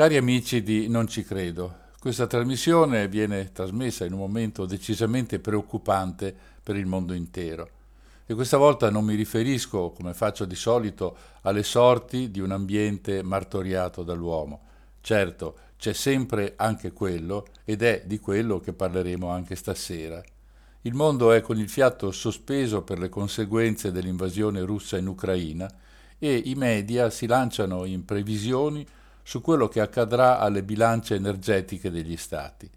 Cari amici di Non ci credo, questa trasmissione viene trasmessa in un momento decisamente preoccupante per il mondo intero. E questa volta non mi riferisco, come faccio di solito, alle sorti di un ambiente martoriato dall'uomo. Certo, c'è sempre anche quello ed è di quello che parleremo anche stasera. Il mondo è con il fiato sospeso per le conseguenze dell'invasione russa in Ucraina e i media si lanciano in previsioni su quello che accadrà alle bilance energetiche degli stati.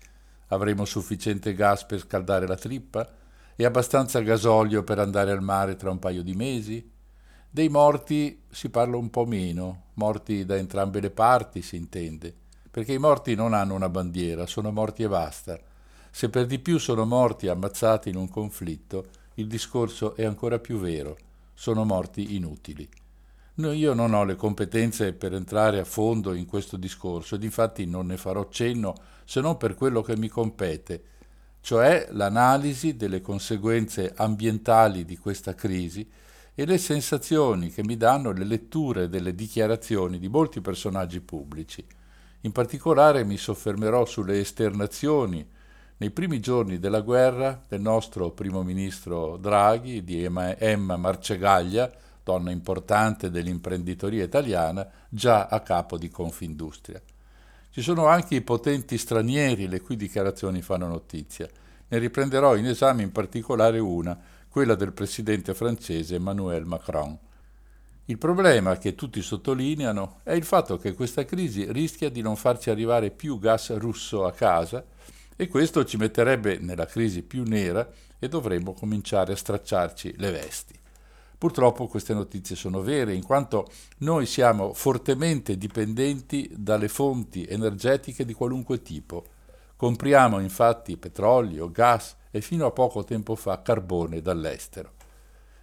Avremo sufficiente gas per scaldare la trippa? E abbastanza gasolio per andare al mare tra un paio di mesi? Dei morti si parla un po' meno, morti da entrambe le parti si intende, perché i morti non hanno una bandiera, sono morti e basta. Se per di più sono morti ammazzati in un conflitto, il discorso è ancora più vero, sono morti inutili. No, io non ho le competenze per entrare a fondo in questo discorso ed infatti non ne farò cenno se non per quello che mi compete, cioè l'analisi delle conseguenze ambientali di questa crisi e le sensazioni che mi danno le letture delle dichiarazioni di molti personaggi pubblici. In particolare mi soffermerò sulle esternazioni nei primi giorni della guerra del nostro primo ministro Draghi, di Emma, Marcegaglia, donna importante dell'imprenditoria italiana, già a capo di Confindustria. Ci sono anche i potenti stranieri le cui dichiarazioni fanno notizia. Ne riprenderò in esame in particolare una, quella del presidente francese Emmanuel Macron. Il problema che tutti sottolineano è il fatto che questa crisi rischia di non farci arrivare più gas russo a casa e questo ci metterebbe nella crisi più nera e dovremmo cominciare a stracciarci le vesti. Purtroppo queste notizie sono vere, in quanto noi siamo fortemente dipendenti dalle fonti energetiche di qualunque tipo. Compriamo infatti petrolio, gas e fino a poco tempo fa carbone dall'estero.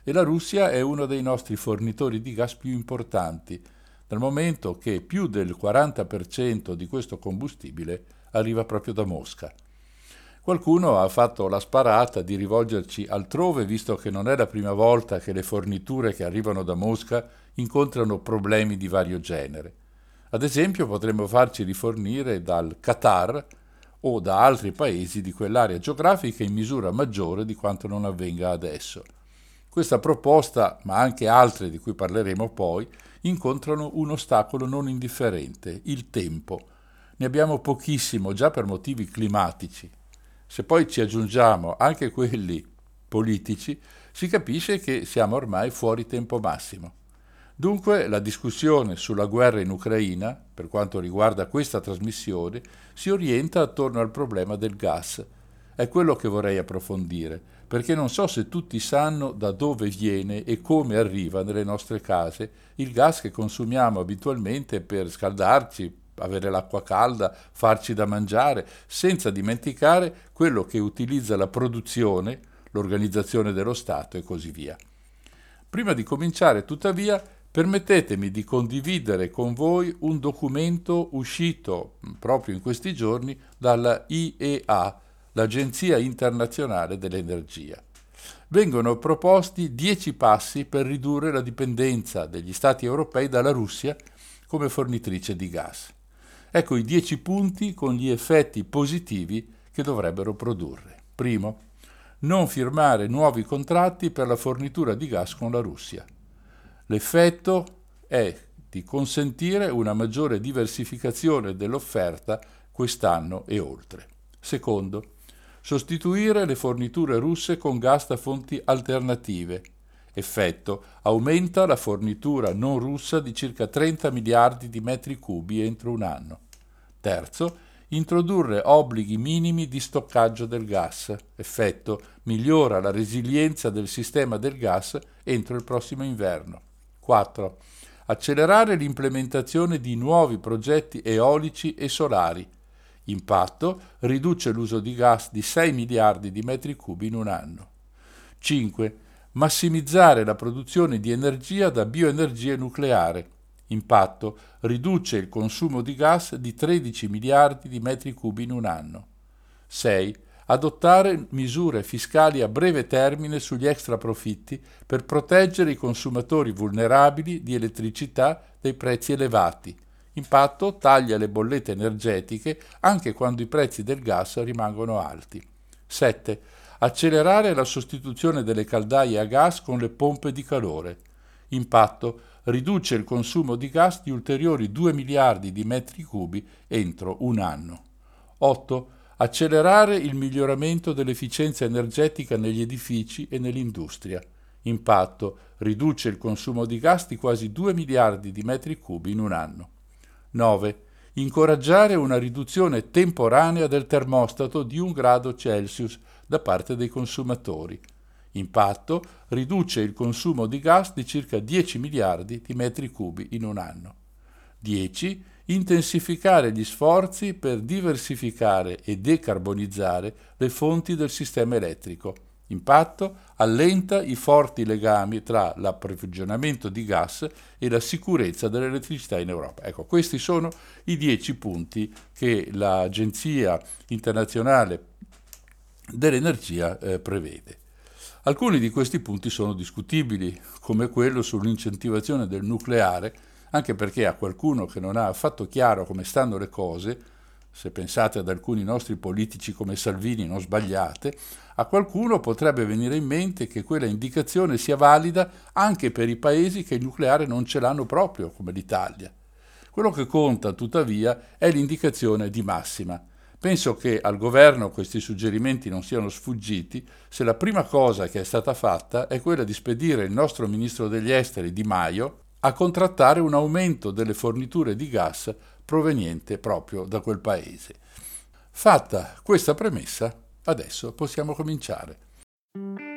E la Russia è uno dei nostri fornitori di gas più importanti, dal momento che più del 40% di questo combustibile arriva proprio da Mosca. Qualcuno ha fatto la sparata di rivolgerci altrove, visto che non è la prima volta che le forniture che arrivano da Mosca incontrano problemi di vario genere. Ad esempio potremmo farci rifornire dal Qatar o da altri paesi di quell'area geografica in misura maggiore di quanto non avvenga adesso. Questa proposta, ma anche altre di cui parleremo poi, incontrano un ostacolo non indifferente, il tempo. Ne abbiamo pochissimo già per motivi climatici, se poi ci aggiungiamo anche quelli politici, si capisce che siamo ormai fuori tempo massimo. Dunque la discussione sulla guerra in Ucraina, per quanto riguarda questa trasmissione, si orienta attorno al problema del gas. È quello che vorrei approfondire, perché non so se tutti sanno da dove viene e come arriva nelle nostre case il gas che consumiamo abitualmente per scaldarci, avere l'acqua calda, farci da mangiare, senza dimenticare quello che utilizza la produzione, l'organizzazione dello Stato e così via. Prima di cominciare, tuttavia, permettetemi di condividere con voi un documento uscito proprio in questi giorni dalla IEA, l'Agenzia internazionale dell'energia. Vengono proposti dieci passi per ridurre la dipendenza degli Stati europei dalla Russia come fornitrice di gas. Ecco i dieci punti con gli effetti positivi che dovrebbero produrre. Primo, non firmare nuovi contratti per la fornitura di gas con la Russia. L'effetto è di consentire una maggiore diversificazione dell'offerta quest'anno e oltre. Secondo, sostituire le forniture russe con gas da fonti alternative. Effetto, aumenta la fornitura non russa di circa 30 miliardi di metri cubi entro un anno. Terzo, introdurre obblighi minimi di stoccaggio del gas. Effetto migliora la resilienza del sistema del gas entro il prossimo inverno. 4. Accelerare l'implementazione di nuovi progetti eolici e solari. Impatto riduce l'uso di gas di 6 miliardi di metri cubi in un anno. 5. Massimizzare la produzione di energia da bioenergia nucleare Impatto riduce il consumo di gas di 13 miliardi di metri cubi in un anno. 6. Adottare misure fiscali a breve termine sugli extraprofitti per proteggere i consumatori vulnerabili di elettricità dai prezzi elevati. Impatto taglia le bollette energetiche anche quando i prezzi del gas rimangono alti. 7. Accelerare la sostituzione delle caldaie a gas con le pompe di calore. Impatto riduce il consumo di gas di ulteriori 2 miliardi di metri cubi entro un anno. 8. Accelerare il miglioramento dell'efficienza energetica negli edifici e nell'industria. Impatto riduce il consumo di gas di quasi 2 miliardi di metri cubi in un anno. 9. Incoraggiare una riduzione temporanea del termostato di un grado Celsius da parte dei consumatori Impatto riduce il consumo di gas di circa 10 miliardi di metri cubi in un anno. 10. Intensificare gli sforzi per diversificare e decarbonizzare le fonti del sistema elettrico. Impatto allenta i forti legami tra l'approvvigionamento di gas e la sicurezza dell'elettricità in Europa. Ecco, questi sono i 10 punti che l'Agenzia internazionale dell'energia eh, prevede. Alcuni di questi punti sono discutibili, come quello sull'incentivazione del nucleare, anche perché a qualcuno che non ha affatto chiaro come stanno le cose, se pensate ad alcuni nostri politici come Salvini non sbagliate, a qualcuno potrebbe venire in mente che quella indicazione sia valida anche per i paesi che il nucleare non ce l'hanno proprio, come l'Italia. Quello che conta, tuttavia, è l'indicazione di massima, Penso che al governo questi suggerimenti non siano sfuggiti se la prima cosa che è stata fatta è quella di spedire il nostro ministro degli esteri Di Maio a contrattare un aumento delle forniture di gas proveniente proprio da quel paese. Fatta questa premessa, adesso possiamo cominciare.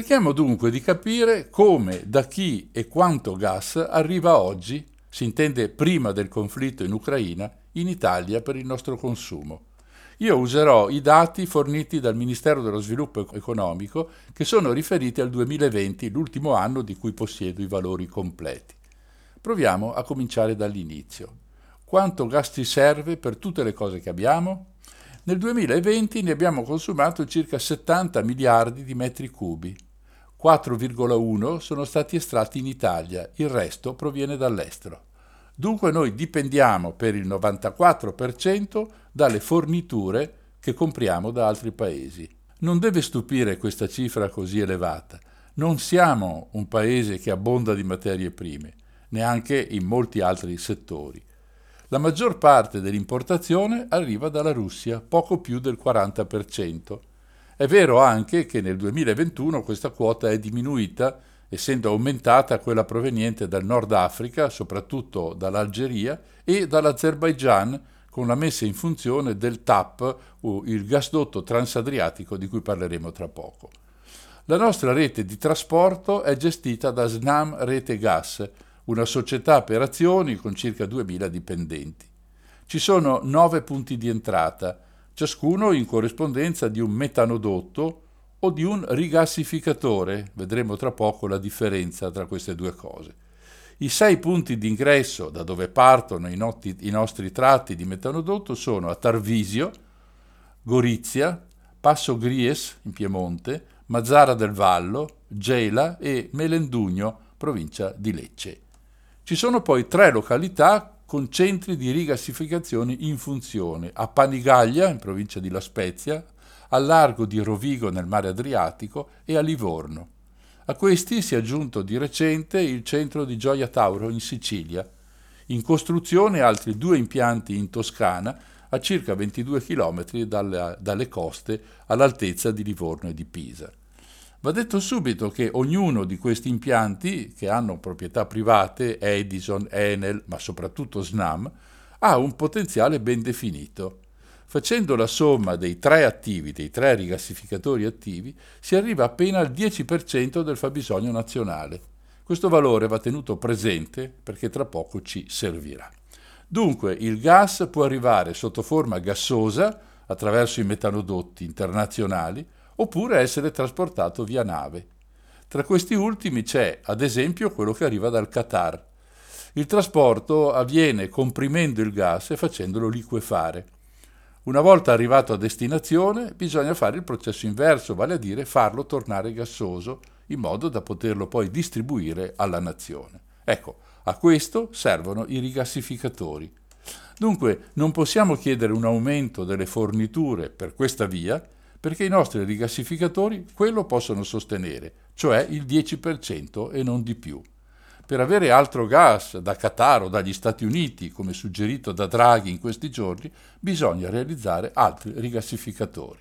Cerchiamo dunque di capire come, da chi e quanto gas arriva oggi, si intende prima del conflitto in Ucraina, in Italia per il nostro consumo. Io userò i dati forniti dal Ministero dello Sviluppo Economico che sono riferiti al 2020, l'ultimo anno di cui possiedo i valori completi. Proviamo a cominciare dall'inizio. Quanto gas ci serve per tutte le cose che abbiamo? Nel 2020 ne abbiamo consumato circa 70 miliardi di metri cubi. 4,1 sono stati estratti in Italia, il resto proviene dall'estero. Dunque noi dipendiamo per il 94% dalle forniture che compriamo da altri paesi. Non deve stupire questa cifra così elevata. Non siamo un paese che abbonda di materie prime, neanche in molti altri settori. La maggior parte dell'importazione arriva dalla Russia, poco più del 40%. È vero anche che nel 2021 questa quota è diminuita essendo aumentata quella proveniente dal Nord Africa, soprattutto dall'Algeria, e dall'Azerbaigian con la messa in funzione del TAP, il gasdotto transadriatico di cui parleremo tra poco. La nostra rete di trasporto è gestita da Snam Rete Gas, una società per azioni con circa 2.000 dipendenti. Ci sono nove punti di entrata, ciascuno in corrispondenza di un metanodotto o di un rigassificatore. Vedremo tra poco la differenza tra queste due cose. I sei punti d'ingresso da dove partono i, noti, i nostri tratti di metanodotto sono a Tarvisio, Gorizia, Passo Gries in Piemonte, Mazzara del Vallo, Gela e Melendugno, provincia di Lecce. Ci sono poi tre località con centri di rigassificazione in funzione, a Panigaglia, in provincia di La Spezia, al largo di Rovigo nel mare Adriatico e a Livorno. A questi si è aggiunto di recente il centro di Gioia Tauro in Sicilia. In costruzione altri due impianti in Toscana a circa 22 km dalle, dalle coste all'altezza di Livorno e di Pisa. Va detto subito che ognuno di questi impianti, che hanno proprietà private, Edison, Enel, ma soprattutto Snam, ha un potenziale ben definito. Facendo la somma dei tre attivi, dei tre rigassificatori attivi, si arriva appena al 10% del fabbisogno nazionale. Questo valore va tenuto presente perché tra poco ci servirà. Dunque il gas può arrivare sotto forma gassosa attraverso i metanodotti internazionali oppure essere trasportato via nave. Tra questi ultimi c'è, ad esempio, quello che arriva dal Qatar. Il trasporto avviene comprimendo il gas e facendolo liquefare. Una volta arrivato a destinazione bisogna fare il processo inverso, vale a dire farlo tornare gassoso, in modo da poterlo poi distribuire alla nazione. Ecco, a questo servono i rigassificatori. Dunque non possiamo chiedere un aumento delle forniture per questa via, perché i nostri rigassificatori quello possono sostenere, cioè il 10% e non di più. Per avere altro gas da Qatar o dagli Stati Uniti, come suggerito da Draghi in questi giorni, bisogna realizzare altri rigassificatori.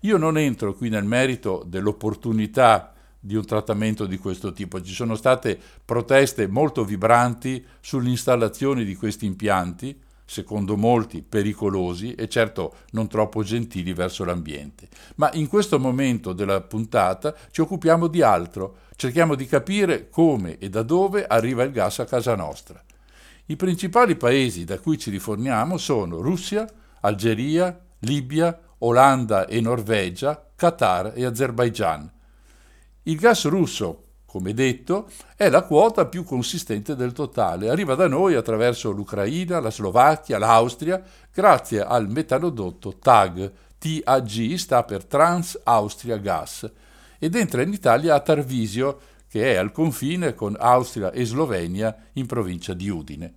Io non entro qui nel merito dell'opportunità di un trattamento di questo tipo. Ci sono state proteste molto vibranti sull'installazione di questi impianti, secondo molti pericolosi e certo non troppo gentili verso l'ambiente. Ma in questo momento della puntata ci occupiamo di altro, cerchiamo di capire come e da dove arriva il gas a casa nostra. I principali paesi da cui ci riforniamo sono Russia, Algeria, Libia, Olanda e Norvegia, Qatar e Azerbaigian. Il gas russo, come detto, è la quota più consistente del totale. Arriva da noi attraverso l'Ucraina, la Slovacchia, l'Austria, grazie al metanodotto TAG. TAG sta per Trans Austria Gas ed entra in Italia a Tarvisio, che è al confine con Austria e Slovenia in provincia di Udine.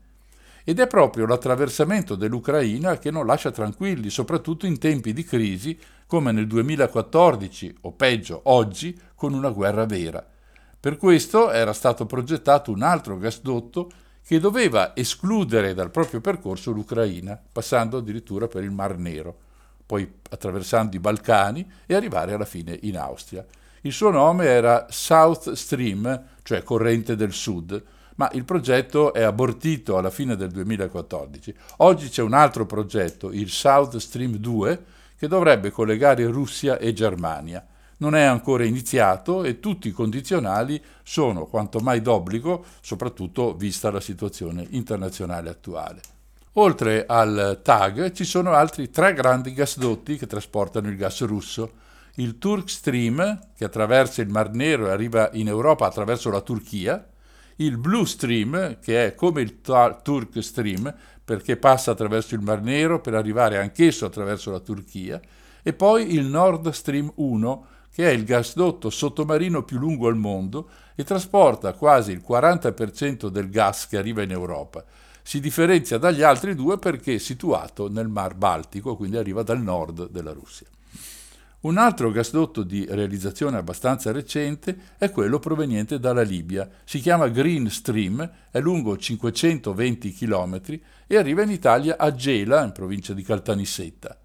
Ed è proprio l'attraversamento dell'Ucraina che non lascia tranquilli, soprattutto in tempi di crisi come nel 2014 o peggio oggi con una guerra vera. Per questo era stato progettato un altro gasdotto che doveva escludere dal proprio percorso l'Ucraina, passando addirittura per il Mar Nero, poi attraversando i Balcani e arrivare alla fine in Austria. Il suo nome era South Stream, cioè corrente del sud, ma il progetto è abortito alla fine del 2014. Oggi c'è un altro progetto, il South Stream 2, che dovrebbe collegare Russia e Germania. Non è ancora iniziato e tutti i condizionali sono quanto mai d'obbligo, soprattutto vista la situazione internazionale attuale. Oltre al TAG ci sono altri tre grandi gasdotti che trasportano il gas russo. Il Turk Stream, che attraversa il Mar Nero e arriva in Europa attraverso la Turchia, il Blue Stream, che è come il Turk Stream, perché passa attraverso il Mar Nero per arrivare anch'esso attraverso la Turchia, e poi il Nord Stream 1, che è il gasdotto sottomarino più lungo al mondo e trasporta quasi il 40% del gas che arriva in Europa. Si differenzia dagli altri due perché è situato nel Mar Baltico, quindi arriva dal nord della Russia. Un altro gasdotto di realizzazione abbastanza recente è quello proveniente dalla Libia. Si chiama Green Stream, è lungo 520 km e arriva in Italia a Gela, in provincia di Caltanissetta.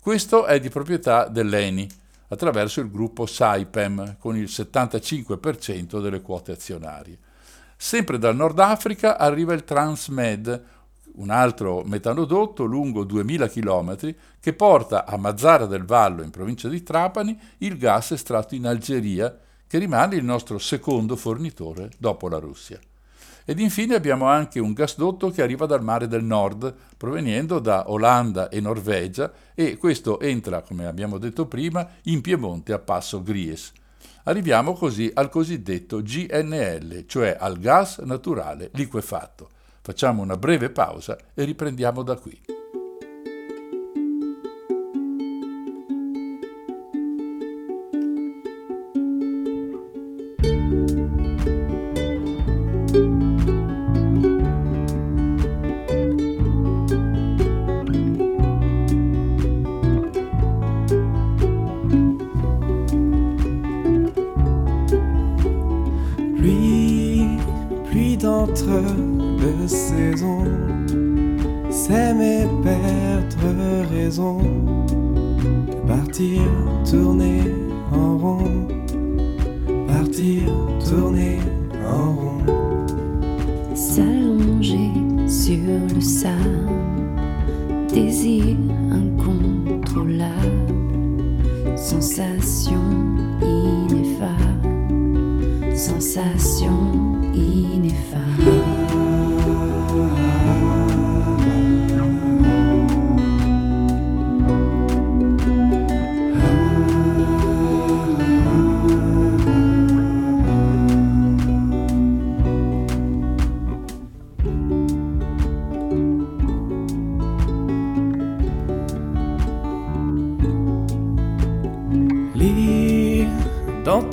Questo è di proprietà dell'ENI attraverso il gruppo Saipem con il 75% delle quote azionarie. Sempre dal Nord Africa arriva il Transmed, un altro metanodotto lungo 2000 km che porta a Mazzara del Vallo, in provincia di Trapani, il gas estratto in Algeria, che rimane il nostro secondo fornitore dopo la Russia. Ed infine abbiamo anche un gasdotto che arriva dal mare del nord, proveniendo da Olanda e Norvegia, e questo entra, come abbiamo detto prima, in Piemonte a Passo Gries. Arriviamo così al cosiddetto GNL, cioè al gas naturale liquefatto. Facciamo una breve pausa e riprendiamo da qui. entre deux saisons, s'aimer, perdre raison, partir, tourner en rond, partir, tourner en rond. S'allonger sur le sable, désir incontrôlable. Sensation ineffable, sensation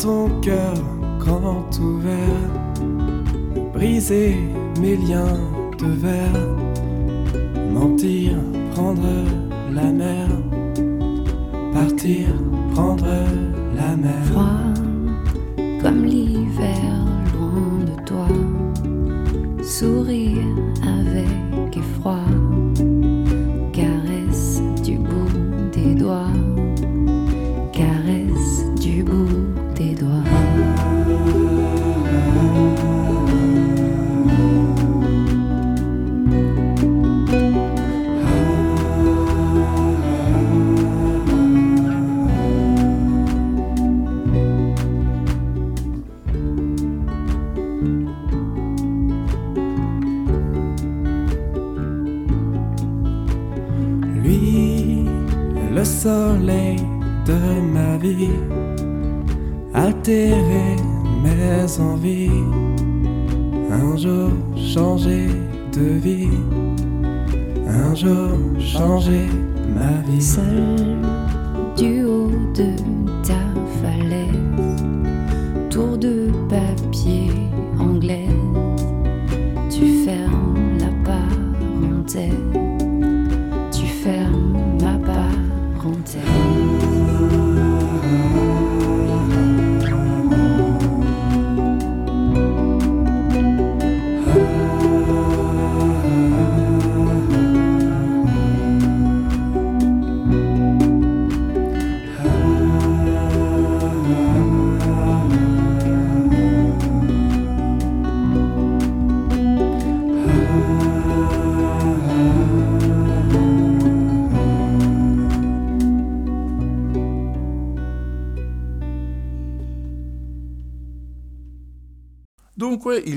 ton cœur grand ouvert, briser mes liens de verre.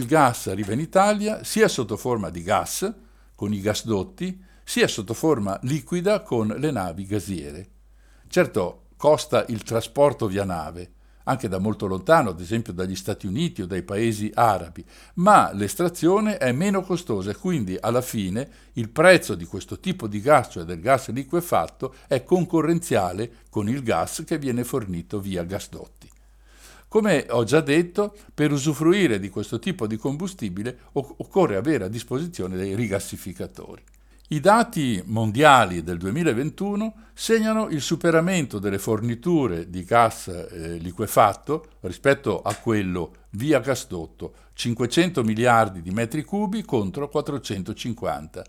Gas arriva in Italia sia sotto forma di gas, con i gasdotti, sia sotto forma liquida con le navi gasiere. Certo, costa il trasporto via nave, anche da molto lontano, ad esempio dagli Stati Uniti o dai paesi arabi, ma l'estrazione è meno costosa e quindi alla fine il prezzo di questo tipo di gas, cioè del gas liquefatto, è concorrenziale con il gas che viene fornito via gasdotti. Come ho già detto, per usufruire di questo tipo di combustibile occorre avere a disposizione dei rigassificatori. I dati mondiali del 2021 segnano il superamento delle forniture di gas eh, liquefatto rispetto a quello via gasdotto, 500 miliardi di metri cubi contro 450.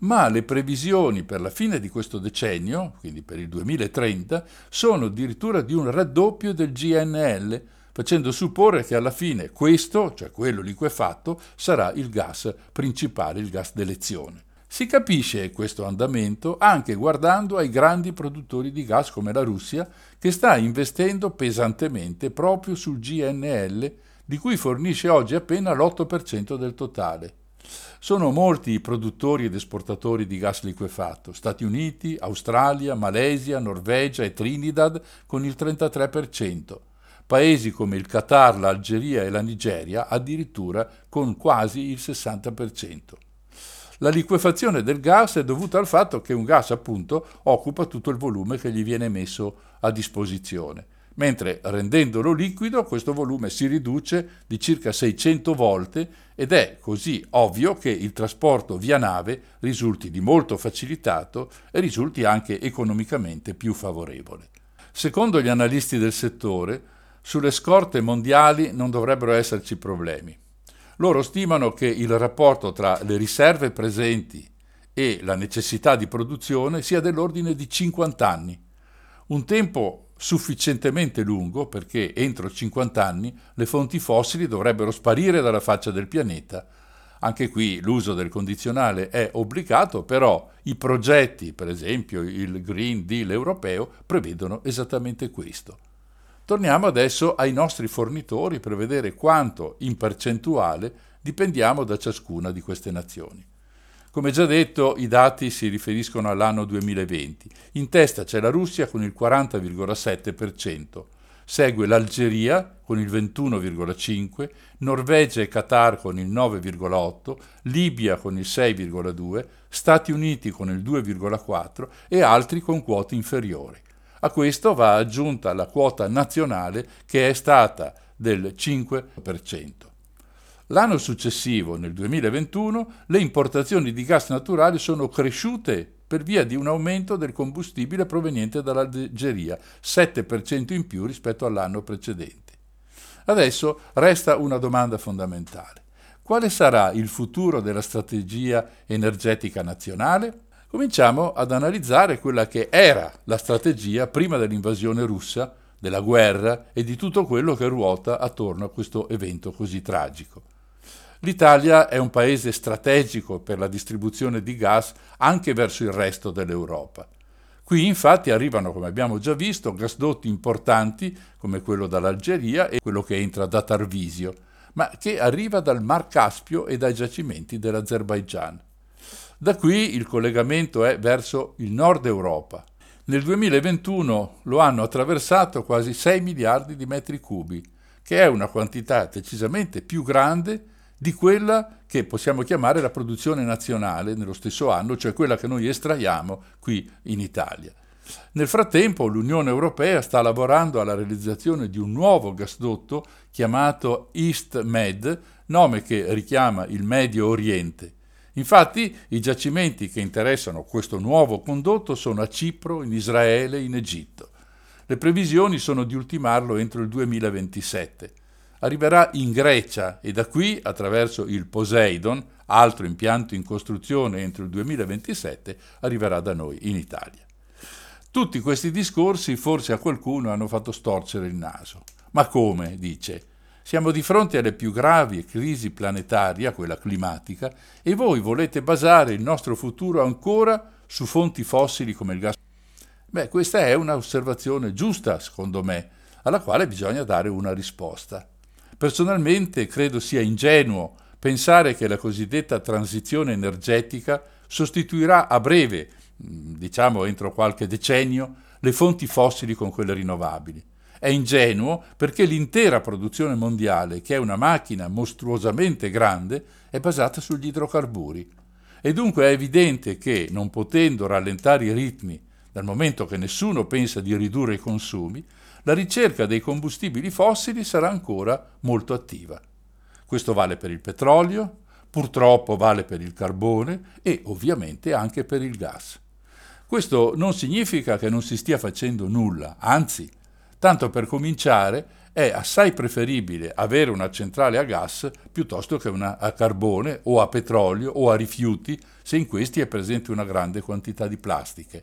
Ma le previsioni per la fine di questo decennio, quindi per il 2030, sono addirittura di un raddoppio del GNL, facendo supporre che alla fine questo, cioè quello liquefatto, sarà il gas principale, il gas d'elezione. Si capisce questo andamento anche guardando ai grandi produttori di gas come la Russia, che sta investendo pesantemente proprio sul GNL, di cui fornisce oggi appena l'8% del totale. Sono molti i produttori ed esportatori di gas liquefatto, Stati Uniti, Australia, Malesia, Norvegia e Trinidad con il 33%, paesi come il Qatar, l'Algeria e la Nigeria addirittura con quasi il 60%. La liquefazione del gas è dovuta al fatto che un gas appunto occupa tutto il volume che gli viene messo a disposizione, mentre rendendolo liquido questo volume si riduce di circa 600 volte ed è così ovvio che il trasporto via nave risulti di molto facilitato e risulti anche economicamente più favorevole. Secondo gli analisti del settore, sulle scorte mondiali non dovrebbero esserci problemi. Loro stimano che il rapporto tra le riserve presenti e la necessità di produzione sia dell'ordine di 50 anni, un tempo sufficientemente lungo perché entro 50 anni le fonti fossili dovrebbero sparire dalla faccia del pianeta. Anche qui l'uso del condizionale è obbligato, però i progetti, per esempio il Green Deal europeo, prevedono esattamente questo. Torniamo adesso ai nostri fornitori per vedere quanto in percentuale dipendiamo da ciascuna di queste nazioni. Come già detto, i dati si riferiscono all'anno 2020. In testa c'è la Russia con il 40,7%, segue l'Algeria con il 21,5%, Norvegia e Qatar con il 9,8%, Libia con il 6,2%, Stati Uniti con il 2,4% e altri con quote inferiori. A questo va aggiunta la quota nazionale che è stata del 5%. L'anno successivo, nel 2021, le importazioni di gas naturale sono cresciute per via di un aumento del combustibile proveniente dall'Algeria, 7% in più rispetto all'anno precedente. Adesso resta una domanda fondamentale. Quale sarà il futuro della strategia energetica nazionale? Cominciamo ad analizzare quella che era la strategia prima dell'invasione russa, della guerra e di tutto quello che ruota attorno a questo evento così tragico. L'Italia è un paese strategico per la distribuzione di gas anche verso il resto dell'Europa. Qui infatti arrivano, come abbiamo già visto, gasdotti importanti come quello dall'Algeria e quello che entra da Tarvisio, ma che arriva dal Mar Caspio e dai giacimenti dell'Azerbaigian. Da qui il collegamento è verso il nord Europa. Nel 2021 lo hanno attraversato quasi 6 miliardi di metri cubi, che è una quantità decisamente più grande di quella che possiamo chiamare la produzione nazionale nello stesso anno, cioè quella che noi estraiamo qui in Italia. Nel frattempo l'Unione Europea sta lavorando alla realizzazione di un nuovo gasdotto chiamato East Med, nome che richiama il Medio Oriente. Infatti i giacimenti che interessano questo nuovo condotto sono a Cipro, in Israele e in Egitto. Le previsioni sono di ultimarlo entro il 2027. Arriverà in Grecia e da qui, attraverso il Poseidon, altro impianto in costruzione entro il 2027, arriverà da noi in Italia. Tutti questi discorsi forse a qualcuno hanno fatto storcere il naso. Ma come? dice. Siamo di fronte alle più gravi crisi planetaria, quella climatica, e voi volete basare il nostro futuro ancora su fonti fossili come il gas. Beh, questa è un'osservazione giusta, secondo me, alla quale bisogna dare una risposta. Personalmente credo sia ingenuo pensare che la cosiddetta transizione energetica sostituirà a breve, diciamo entro qualche decennio, le fonti fossili con quelle rinnovabili. È ingenuo perché l'intera produzione mondiale, che è una macchina mostruosamente grande, è basata sugli idrocarburi. E dunque è evidente che, non potendo rallentare i ritmi, dal momento che nessuno pensa di ridurre i consumi, la ricerca dei combustibili fossili sarà ancora molto attiva. Questo vale per il petrolio, purtroppo vale per il carbone e ovviamente anche per il gas. Questo non significa che non si stia facendo nulla, anzi, tanto per cominciare è assai preferibile avere una centrale a gas piuttosto che una a carbone o a petrolio o a rifiuti se in questi è presente una grande quantità di plastiche.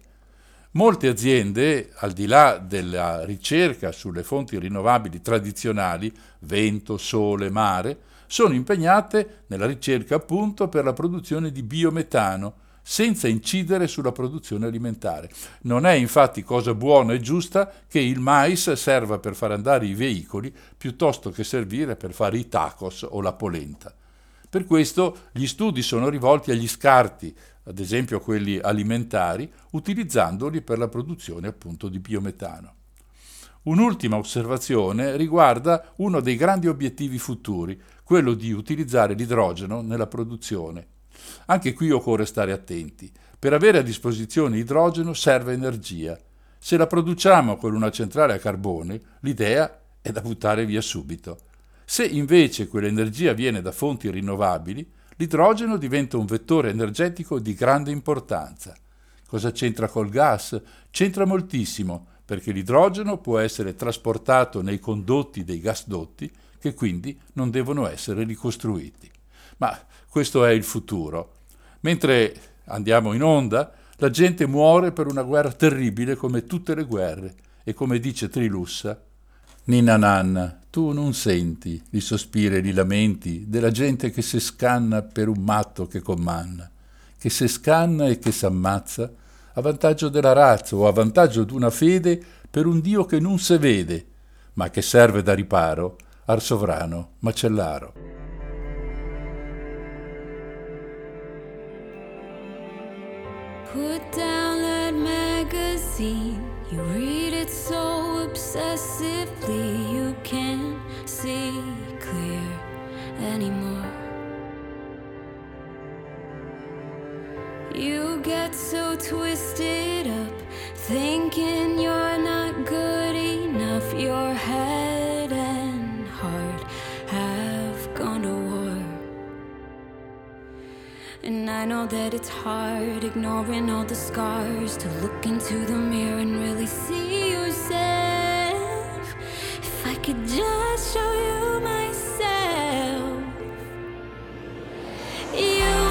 Molte aziende, al di là della ricerca sulle fonti rinnovabili tradizionali, vento, sole, mare, sono impegnate nella ricerca appunto per la produzione di biometano, senza incidere sulla produzione alimentare. Non è infatti cosa buona e giusta che il mais serva per far andare i veicoli piuttosto che servire per fare i tacos o la polenta. Per questo gli studi sono rivolti agli scarti, ad esempio quelli alimentari, utilizzandoli per la produzione appunto di biometano. Un'ultima osservazione riguarda uno dei grandi obiettivi futuri, quello di utilizzare l'idrogeno nella produzione. Anche qui occorre stare attenti. Per avere a disposizione idrogeno serve energia. Se la produciamo con una centrale a carbone, l'idea è da buttare via subito. Se invece quell'energia viene da fonti rinnovabili, l'idrogeno diventa un vettore energetico di grande importanza. Cosa c'entra col gas? C'entra moltissimo, perché l'idrogeno può essere trasportato nei condotti dei gasdotti, che quindi non devono essere ricostruiti. Ma questo è il futuro. Mentre andiamo in onda, la gente muore per una guerra terribile come tutte le guerre e come dice Trilussa, Nina Nanna, tu non senti i sospiri e i lamenti della gente che si scanna per un matto che comanda, che si scanna e che s'ammazza a vantaggio della razza o a vantaggio d'una fede per un Dio che non se vede, ma che serve da riparo al sovrano macellaro. Put down that magazine. You read it so obsessively, you can't see clear anymore. You get so twisted up, thinking you're not good enough. Your head And I know that it's hard ignoring all the scars to look into the mirror and really see yourself. If I could just show you myself, you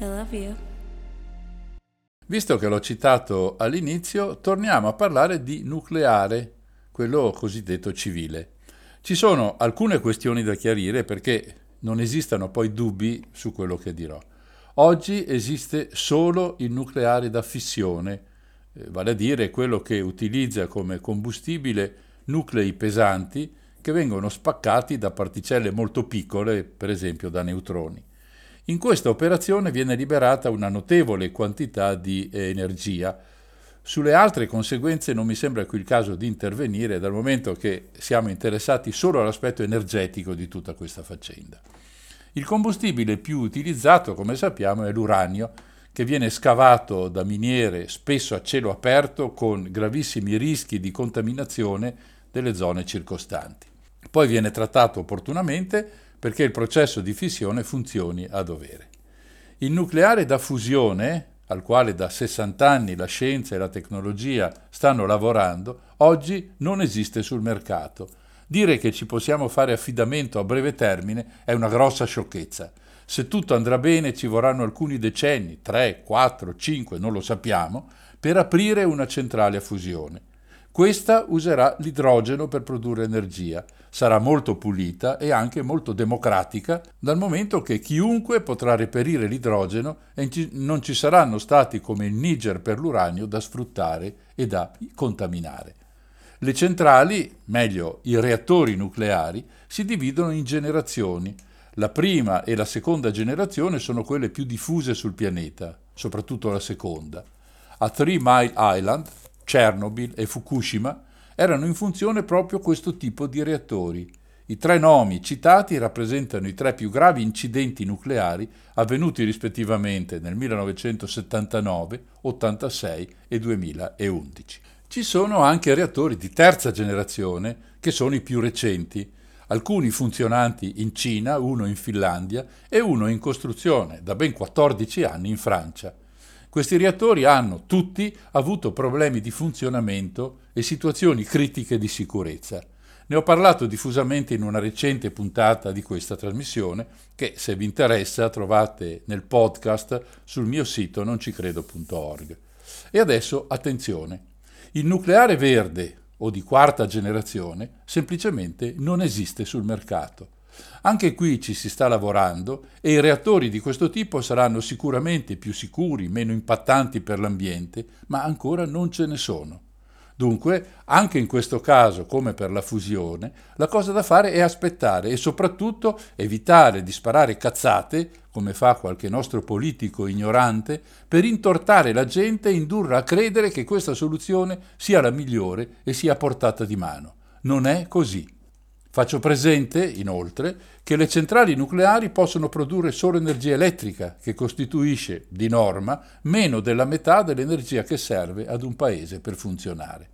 I love you. Visto che l'ho citato all'inizio, torniamo a parlare di nucleare, quello cosiddetto civile. Ci sono alcune questioni da chiarire perché non esistano poi dubbi su quello che dirò. Oggi esiste solo il nucleare da fissione, eh, vale a dire quello che utilizza come combustibile nuclei pesanti che vengono spaccati da particelle molto piccole, per esempio da neutroni. In questa operazione viene liberata una notevole quantità di eh, energia. Sulle altre conseguenze non mi sembra qui il caso di intervenire dal momento che siamo interessati solo all'aspetto energetico di tutta questa faccenda. Il combustibile più utilizzato, come sappiamo, è l'uranio, che viene scavato da miniere spesso a cielo aperto con gravissimi rischi di contaminazione delle zone circostanti. Poi viene trattato opportunamente perché il processo di fissione funzioni a dovere. Il nucleare da fusione, al quale da 60 anni la scienza e la tecnologia stanno lavorando, oggi non esiste sul mercato. Dire che ci possiamo fare affidamento a breve termine è una grossa sciocchezza. Se tutto andrà bene ci vorranno alcuni decenni, 3, 4, 5, non lo sappiamo, per aprire una centrale a fusione. Questa userà l'idrogeno per produrre energia, sarà molto pulita e anche molto democratica, dal momento che chiunque potrà reperire l'idrogeno e non ci saranno stati come il Niger per l'uranio da sfruttare e da contaminare. Le centrali, meglio i reattori nucleari, si dividono in generazioni. La prima e la seconda generazione sono quelle più diffuse sul pianeta, soprattutto la seconda. A Three Mile Island, Chernobyl e Fukushima erano in funzione proprio questo tipo di reattori. I tre nomi citati rappresentano i tre più gravi incidenti nucleari avvenuti rispettivamente nel 1979, 86 e 2011. Ci sono anche reattori di terza generazione che sono i più recenti, alcuni funzionanti in Cina, uno in Finlandia e uno in costruzione da ben 14 anni in Francia. Questi reattori hanno tutti avuto problemi di funzionamento e situazioni critiche di sicurezza. Ne ho parlato diffusamente in una recente puntata di questa trasmissione che se vi interessa trovate nel podcast sul mio sito noncicredo.org. E adesso attenzione, il nucleare verde o di quarta generazione semplicemente non esiste sul mercato. Anche qui ci si sta lavorando e i reattori di questo tipo saranno sicuramente più sicuri, meno impattanti per l'ambiente, ma ancora non ce ne sono. Dunque, anche in questo caso, come per la fusione, la cosa da fare è aspettare e soprattutto evitare di sparare cazzate, come fa qualche nostro politico ignorante, per intortare la gente e indurla a credere che questa soluzione sia la migliore e sia a portata di mano. Non è così. Faccio presente, inoltre, che le centrali nucleari possono produrre solo energia elettrica, che costituisce, di norma, meno della metà dell'energia che serve ad un paese per funzionare.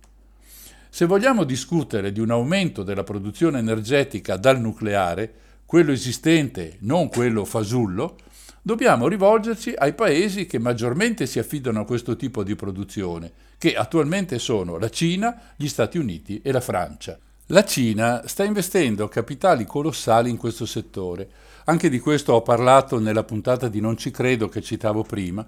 Se vogliamo discutere di un aumento della produzione energetica dal nucleare, quello esistente, non quello fasullo, dobbiamo rivolgerci ai paesi che maggiormente si affidano a questo tipo di produzione, che attualmente sono la Cina, gli Stati Uniti e la Francia. La Cina sta investendo capitali colossali in questo settore. Anche di questo ho parlato nella puntata di Non ci credo che citavo prima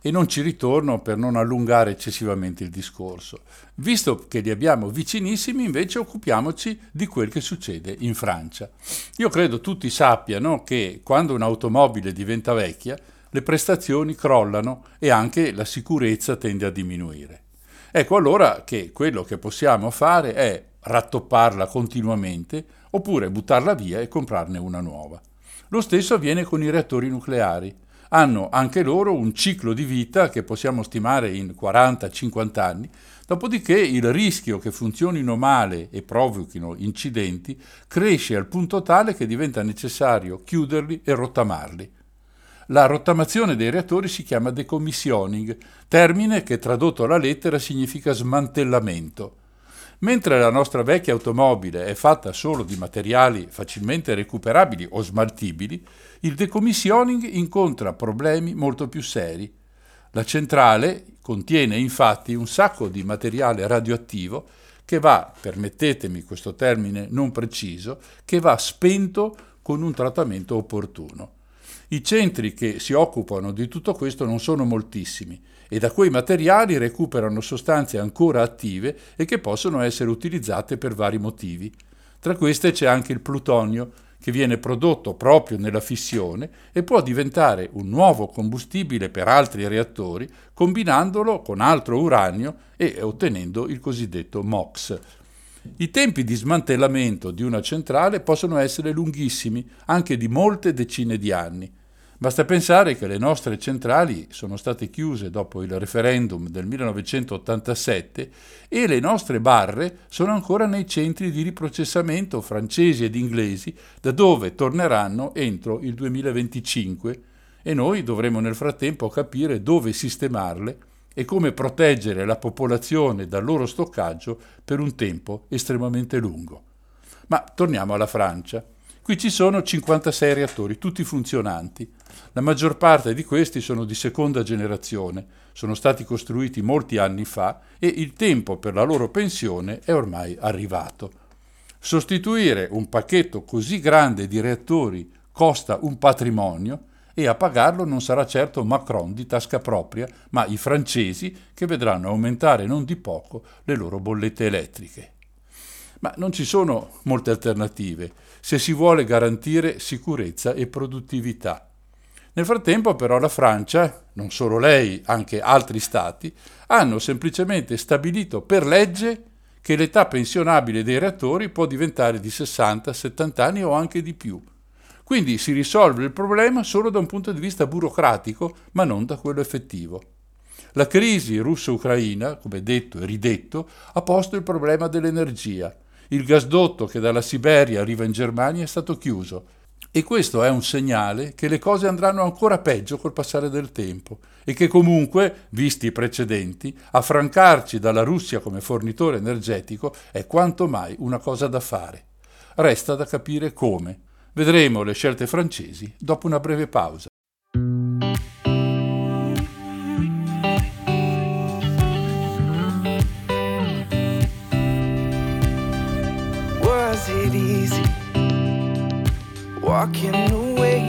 e non ci ritorno per non allungare eccessivamente il discorso. Visto che li abbiamo vicinissimi, invece occupiamoci di quel che succede in Francia. Io credo tutti sappiano che quando un'automobile diventa vecchia, le prestazioni crollano e anche la sicurezza tende a diminuire. Ecco allora che quello che possiamo fare è rattopparla continuamente oppure buttarla via e comprarne una nuova. Lo stesso avviene con i reattori nucleari hanno anche loro un ciclo di vita che possiamo stimare in 40-50 anni, dopodiché il rischio che funzionino male e provochino incidenti cresce al punto tale che diventa necessario chiuderli e rottamarli. La rottamazione dei reattori si chiama decommissioning, termine che tradotto alla lettera significa smantellamento. Mentre la nostra vecchia automobile è fatta solo di materiali facilmente recuperabili o smaltibili, il decommissioning incontra problemi molto più seri. La centrale contiene infatti un sacco di materiale radioattivo che va, permettetemi questo termine non preciso, che va spento con un trattamento opportuno. I centri che si occupano di tutto questo non sono moltissimi e da quei materiali recuperano sostanze ancora attive e che possono essere utilizzate per vari motivi. Tra queste c'è anche il plutonio, che viene prodotto proprio nella fissione e può diventare un nuovo combustibile per altri reattori combinandolo con altro uranio e ottenendo il cosiddetto MOX. I tempi di smantellamento di una centrale possono essere lunghissimi, anche di molte decine di anni. Basta pensare che le nostre centrali sono state chiuse dopo il referendum del 1987 e le nostre barre sono ancora nei centri di riprocessamento francesi ed inglesi, da dove torneranno entro il 2025 e noi dovremo nel frattempo capire dove sistemarle e come proteggere la popolazione dal loro stoccaggio per un tempo estremamente lungo. Ma torniamo alla Francia. Qui ci sono 56 reattori, tutti funzionanti. La maggior parte di questi sono di seconda generazione, sono stati costruiti molti anni fa e il tempo per la loro pensione è ormai arrivato. Sostituire un pacchetto così grande di reattori costa un patrimonio e a pagarlo non sarà certo Macron di tasca propria, ma i francesi che vedranno aumentare non di poco le loro bollette elettriche. Ma non ci sono molte alternative se si vuole garantire sicurezza e produttività. Nel frattempo però la Francia, non solo lei, anche altri stati, hanno semplicemente stabilito per legge che l'età pensionabile dei reattori può diventare di 60-70 anni o anche di più. Quindi si risolve il problema solo da un punto di vista burocratico, ma non da quello effettivo. La crisi russo-ucraina, come detto e ridetto, ha posto il problema dell'energia. Il gasdotto che dalla Siberia arriva in Germania è stato chiuso e questo è un segnale che le cose andranno ancora peggio col passare del tempo e che comunque, visti i precedenti, affrancarci dalla Russia come fornitore energetico è quanto mai una cosa da fare. Resta da capire come. Vedremo le scelte francesi dopo una breve pausa. Walking away?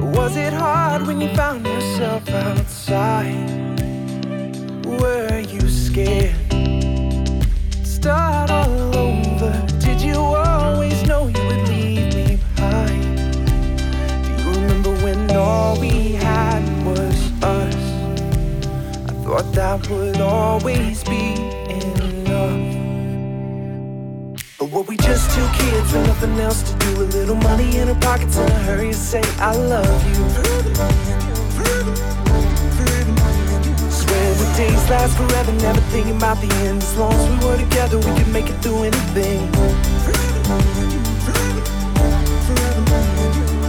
Was it hard when you found yourself outside? Were you scared? Start all over. Did you always know you would leave me behind? Do you remember when all we had was us? I thought that would always be But were we just two kids with nothing else to do? A little money in our pockets and a hurry to say I love you. Swear the days last forever, never thinking about the end. As long as we were together, we could make it through anything.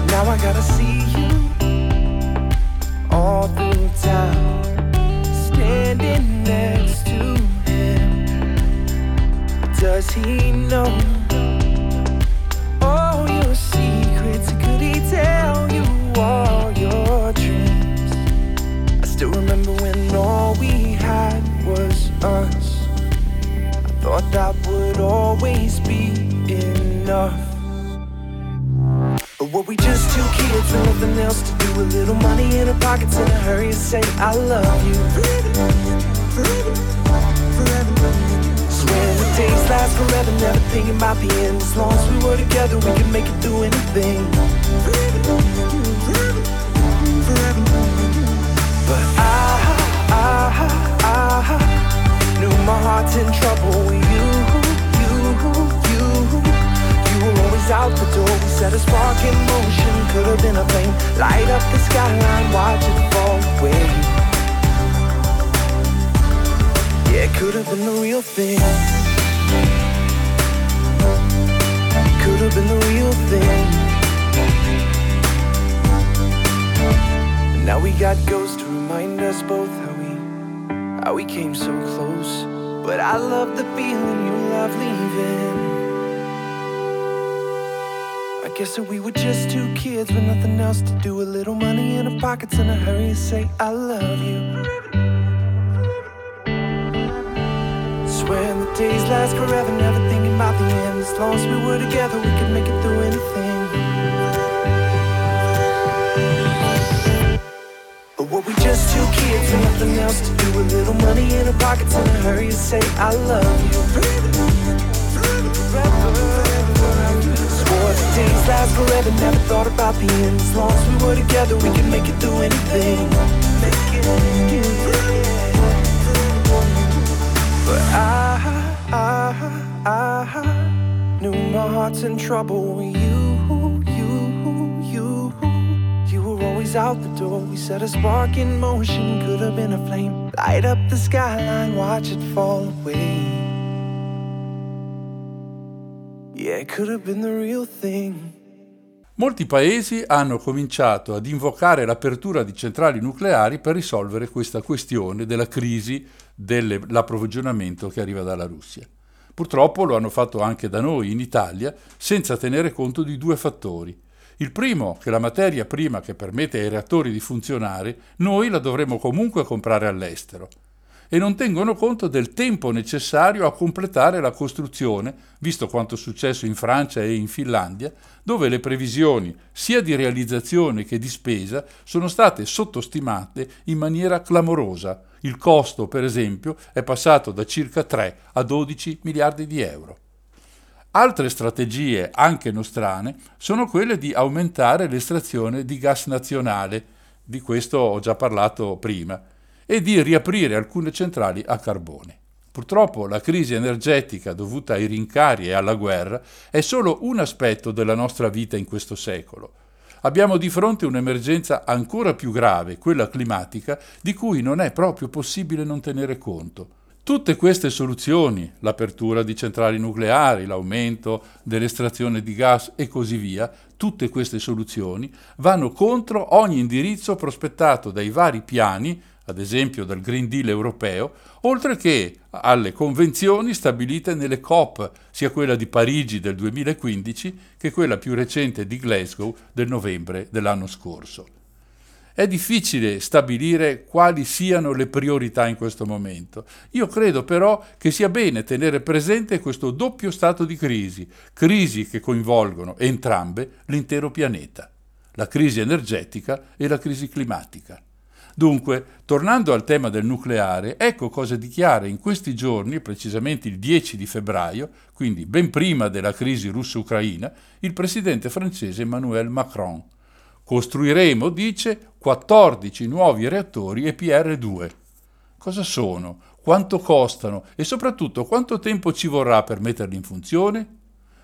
Now I gotta see you all through town, standing next to. Does he know all your secrets? Could he tell you all your dreams? I still remember when all we had was us. I thought that would always be enough. Or were we just two kids with nothing else to do? A little money in our pockets in a hurry to say I love you. Days last forever, never thinking about the end. As long as we were together, we could make it through anything. But I, I, I knew my heart's in trouble with you, you, you. You were always out the door. We set a spark in motion. Could have been a flame. Light up the skyline, watch it fall away. Yeah, could have been the real thing. Been the real thing. And now we got ghosts to remind us both how we how we came so close. But I love the feeling you love leaving. I guess that we were just two kids with nothing else to do. A little money in our pockets in a hurry to say I love you. Swear the days last forever, never thinking about. As long as we were together, we could make it through anything. But were we just two kids with nothing else to do? A little money in our pockets in a hurry to say I love you. Swore the days last forever, never thought about the end. As long as we were together, we could make it through anything. But I, I, I knew my heart's in trouble you, you, you. You were always out the door. We set a spark in motion. Could have been a flame. Light up the skyline, watch it fall away. Yeah, it could have been the real thing. Molti paesi hanno cominciato ad invocare l'apertura di centrali nucleari per risolvere questa questione della crisi dell'approvvigionamento che arriva dalla Russia. Purtroppo lo hanno fatto anche da noi in Italia senza tenere conto di due fattori. Il primo, che la materia prima che permette ai reattori di funzionare, noi la dovremo comunque comprare all'estero e non tengono conto del tempo necessario a completare la costruzione, visto quanto successo in Francia e in Finlandia, dove le previsioni sia di realizzazione che di spesa sono state sottostimate in maniera clamorosa. Il costo, per esempio, è passato da circa 3 a 12 miliardi di euro. Altre strategie, anche nostrane, sono quelle di aumentare l'estrazione di gas nazionale, di questo ho già parlato prima, e di riaprire alcune centrali a carbone. Purtroppo la crisi energetica dovuta ai rincari e alla guerra è solo un aspetto della nostra vita in questo secolo. Abbiamo di fronte un'emergenza ancora più grave, quella climatica, di cui non è proprio possibile non tenere conto. Tutte queste soluzioni, l'apertura di centrali nucleari, l'aumento dell'estrazione di gas e così via, tutte queste soluzioni vanno contro ogni indirizzo prospettato dai vari piani ad esempio dal Green Deal europeo, oltre che alle convenzioni stabilite nelle COP, sia quella di Parigi del 2015 che quella più recente di Glasgow del novembre dell'anno scorso. È difficile stabilire quali siano le priorità in questo momento. Io credo però che sia bene tenere presente questo doppio stato di crisi, crisi che coinvolgono entrambe l'intero pianeta, la crisi energetica e la crisi climatica. Dunque, tornando al tema del nucleare, ecco cosa dichiara in questi giorni, precisamente il 10 di febbraio, quindi ben prima della crisi russo-ucraina, il presidente francese Emmanuel Macron. Costruiremo, dice, 14 nuovi reattori EPR2. Cosa sono? Quanto costano? E soprattutto quanto tempo ci vorrà per metterli in funzione?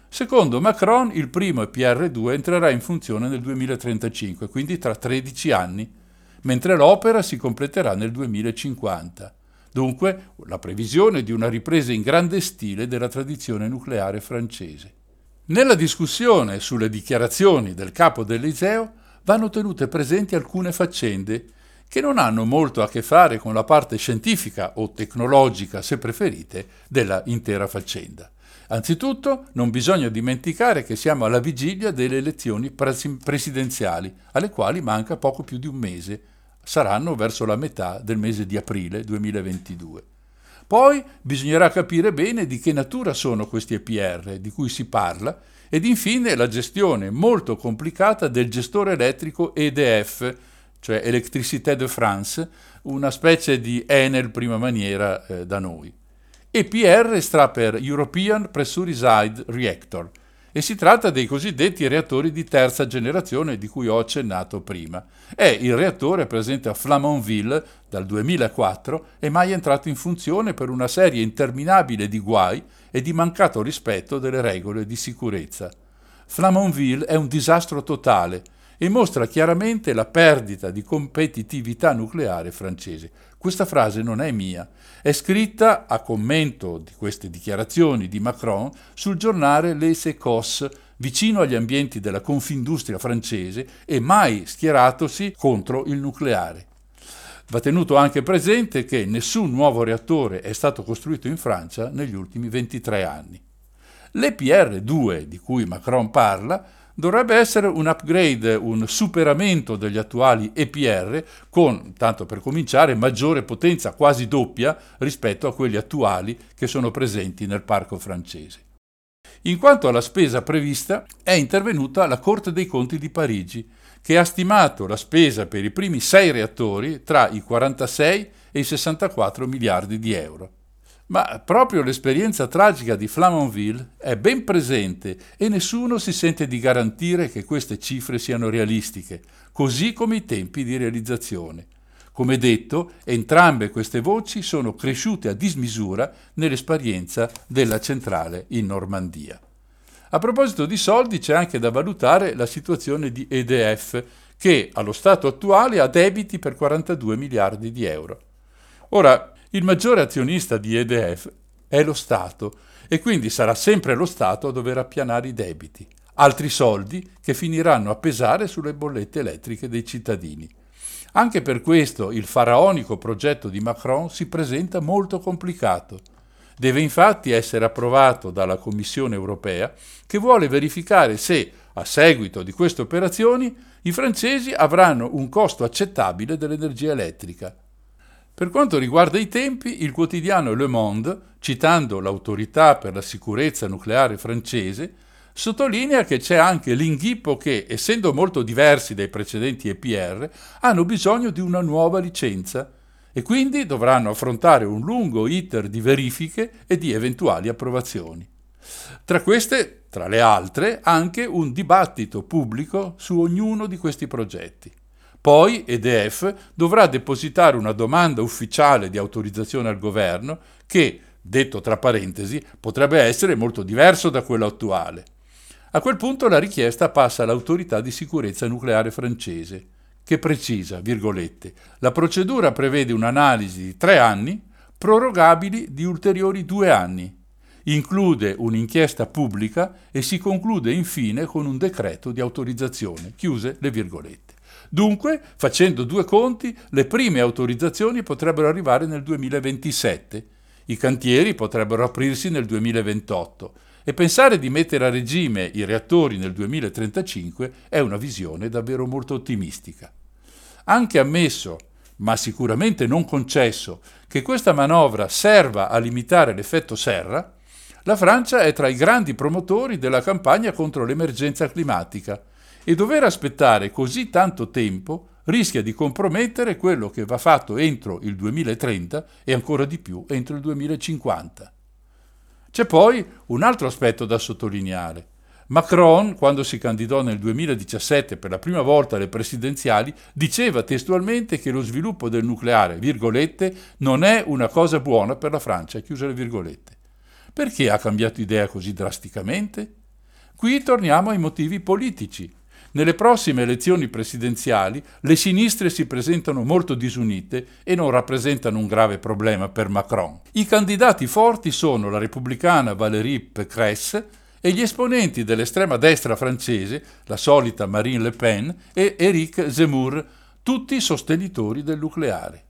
Secondo Macron, il primo EPR2 entrerà in funzione nel 2035, quindi tra 13 anni mentre l'opera si completerà nel 2050. Dunque la previsione di una ripresa in grande stile della tradizione nucleare francese. Nella discussione sulle dichiarazioni del capo dell'Iseo vanno tenute presenti alcune faccende che non hanno molto a che fare con la parte scientifica o tecnologica, se preferite, della intera faccenda. Anzitutto non bisogna dimenticare che siamo alla vigilia delle elezioni presidenziali, alle quali manca poco più di un mese. Saranno verso la metà del mese di aprile 2022. Poi bisognerà capire bene di che natura sono questi EPR di cui si parla ed infine la gestione molto complicata del gestore elettrico EDF, cioè Electricité de France, una specie di Enel prima maniera eh, da noi. EPR sta per European Pressurized Reactor e si tratta dei cosiddetti reattori di terza generazione di cui ho accennato prima. È il reattore presente a Flamanville dal 2004 e mai entrato in funzione per una serie interminabile di guai e di mancato rispetto delle regole di sicurezza. Flamanville è un disastro totale e mostra chiaramente la perdita di competitività nucleare francese. Questa frase non è mia, è scritta a commento di queste dichiarazioni di Macron sul giornale Les Ecos, vicino agli ambienti della Confindustria francese e mai schieratosi contro il nucleare. Va tenuto anche presente che nessun nuovo reattore è stato costruito in Francia negli ultimi 23 anni. L'EPR2 di cui Macron parla dovrebbe essere un upgrade, un superamento degli attuali EPR con, tanto per cominciare, maggiore potenza, quasi doppia rispetto a quelli attuali che sono presenti nel parco francese. In quanto alla spesa prevista, è intervenuta la Corte dei Conti di Parigi, che ha stimato la spesa per i primi sei reattori tra i 46 e i 64 miliardi di euro. Ma proprio l'esperienza tragica di Flamanville è ben presente e nessuno si sente di garantire che queste cifre siano realistiche, così come i tempi di realizzazione. Come detto, entrambe queste voci sono cresciute a dismisura nell'esperienza della centrale in Normandia. A proposito di soldi c'è anche da valutare la situazione di EDF, che allo stato attuale ha debiti per 42 miliardi di euro. Ora, il maggiore azionista di EDF è lo Stato e quindi sarà sempre lo Stato a dover appianare i debiti, altri soldi che finiranno a pesare sulle bollette elettriche dei cittadini. Anche per questo il faraonico progetto di Macron si presenta molto complicato. Deve infatti essere approvato dalla Commissione europea che vuole verificare se, a seguito di queste operazioni, i francesi avranno un costo accettabile dell'energia elettrica, per quanto riguarda i tempi, il quotidiano Le Monde, citando l'autorità per la sicurezza nucleare francese, sottolinea che c'è anche l'inghippo che, essendo molto diversi dai precedenti EPR, hanno bisogno di una nuova licenza e quindi dovranno affrontare un lungo iter di verifiche e di eventuali approvazioni. Tra queste, tra le altre, anche un dibattito pubblico su ognuno di questi progetti. Poi EDF dovrà depositare una domanda ufficiale di autorizzazione al governo che, detto tra parentesi, potrebbe essere molto diverso da quello attuale. A quel punto la richiesta passa all'autorità di sicurezza nucleare francese, che precisa, virgolette, la procedura prevede un'analisi di tre anni, prorogabili di ulteriori due anni. Include un'inchiesta pubblica e si conclude infine con un decreto di autorizzazione. Chiuse le virgolette. Dunque, facendo due conti, le prime autorizzazioni potrebbero arrivare nel 2027, i cantieri potrebbero aprirsi nel 2028 e pensare di mettere a regime i reattori nel 2035 è una visione davvero molto ottimistica. Anche ammesso, ma sicuramente non concesso, che questa manovra serva a limitare l'effetto serra, la Francia è tra i grandi promotori della campagna contro l'emergenza climatica e dover aspettare così tanto tempo rischia di compromettere quello che va fatto entro il 2030 e ancora di più entro il 2050. C'è poi un altro aspetto da sottolineare. Macron, quando si candidò nel 2017 per la prima volta alle presidenziali, diceva testualmente che lo sviluppo del nucleare, virgolette, non è una cosa buona per la Francia, chiuse le virgolette. Perché ha cambiato idea così drasticamente? Qui torniamo ai motivi politici. Nelle prossime elezioni presidenziali le sinistre si presentano molto disunite e non rappresentano un grave problema per Macron. I candidati forti sono la repubblicana Valérie Pécresse e gli esponenti dell'estrema destra francese, la solita Marine Le Pen e Éric Zemmour, tutti sostenitori del nucleare.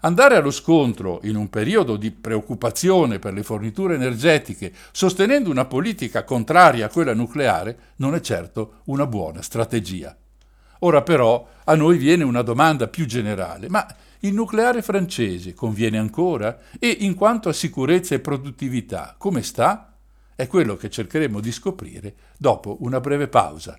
Andare allo scontro in un periodo di preoccupazione per le forniture energetiche, sostenendo una politica contraria a quella nucleare, non è certo una buona strategia. Ora però a noi viene una domanda più generale, ma Il nucleare francese conviene ancora? E in quanto a sicurezza e produttività, come sta? È quello che cercheremo di scoprire dopo una breve pausa.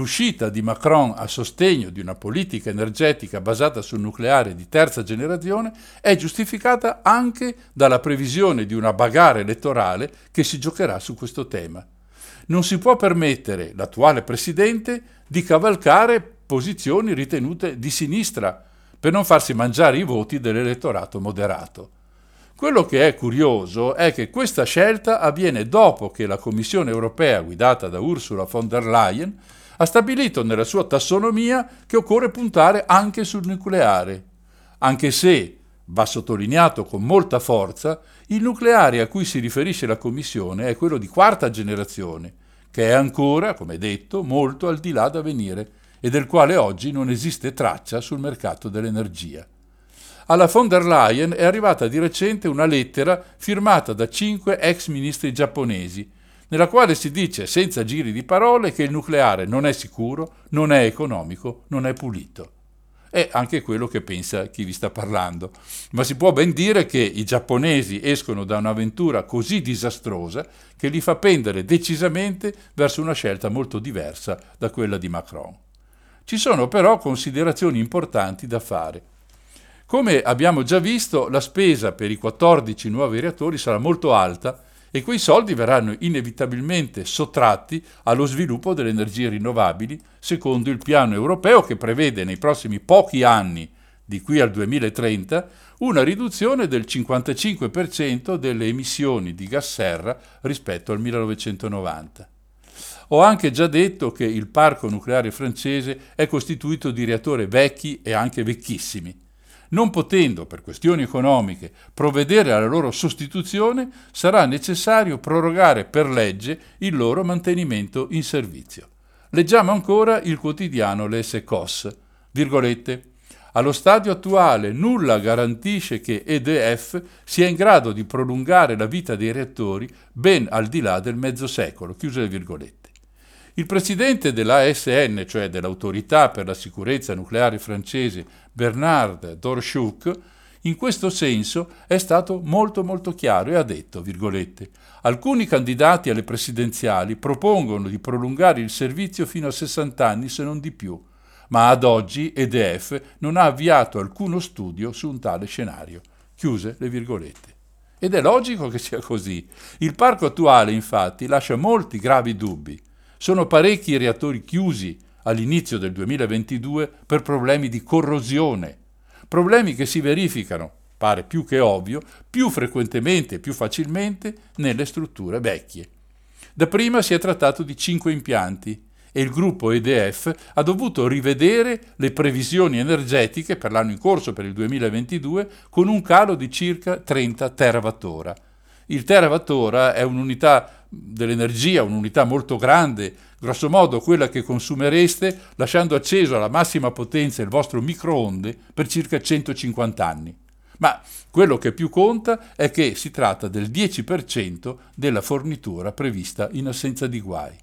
L'uscita di Macron a sostegno di una politica energetica basata sul nucleare di terza generazione è giustificata anche dalla previsione di una bagarre elettorale che si giocherà su questo tema. Non si può permettere l'attuale presidente di cavalcare posizioni ritenute di sinistra per non farsi mangiare i voti dell'elettorato moderato. Quello che è curioso è che questa scelta avviene dopo che la Commissione europea, guidata da Ursula von der Leyen, ha stabilito nella sua tassonomia che occorre puntare anche sul nucleare, anche se, va sottolineato con molta forza, il nucleare a cui si riferisce la Commissione è quello di quarta generazione, che è ancora, come detto, molto al di là da venire e del quale oggi non esiste traccia sul mercato dell'energia. Alla von der Leyen è arrivata di recente una lettera firmata da cinque ex ministri giapponesi, nella quale si dice senza giri di parole che il nucleare non è sicuro, non è economico, non è pulito. È anche quello che pensa chi vi sta parlando. Ma si può ben dire che i giapponesi escono da un'avventura così disastrosa che li fa pendere decisamente verso una scelta molto diversa da quella di Macron. Ci sono però considerazioni importanti da fare. Come abbiamo già visto, la spesa per i 14 nuovi reattori sarà molto alta e quei soldi verranno inevitabilmente sottratti allo sviluppo delle energie rinnovabili, secondo il piano europeo che prevede nei prossimi pochi anni, di qui al 2030, una riduzione del 55% delle emissioni di gas serra rispetto al 1990. Ho anche già detto che il parco nucleare francese è costituito di reattori vecchi e anche vecchissimi. Non potendo, per questioni economiche, provvedere alla loro sostituzione, sarà necessario prorogare per legge il loro mantenimento in servizio. Leggiamo ancora il quotidiano Les Ecos, virgolette, allo stadio attuale nulla garantisce che EDF sia in grado di prolungare la vita dei reattori ben al di là del mezzo secolo. Chiuse le virgolette. Il presidente dell'ASN, cioè dell'Autorità per la sicurezza nucleare francese, Bernard Dorchuk, in questo senso è stato molto molto chiaro e ha detto, virgolette, alcuni candidati alle presidenziali propongono di prolungare il servizio fino a 60 anni se non di più ma ad oggi EDF non ha avviato alcuno studio su un tale scenario. Chiuse le virgolette. Ed è logico che sia così. Il parco attuale, infatti, lascia molti gravi dubbi. Sono parecchi i reattori chiusi all'inizio del 2022 per problemi di corrosione, problemi che si verificano, pare più che ovvio, più frequentemente e più facilmente nelle strutture vecchie. Dapprima si è trattato di cinque impianti, e il gruppo EDF ha dovuto rivedere le previsioni energetiche per l'anno in corso, per il 2022, con un calo di circa 30 terawattora. Il terawattora è un'unità dell'energia, un'unità molto grande, grosso modo quella che consumereste lasciando acceso alla massima potenza il vostro microonde per circa 150 anni. Ma quello che più conta è che si tratta del 10% della fornitura prevista in assenza di guai.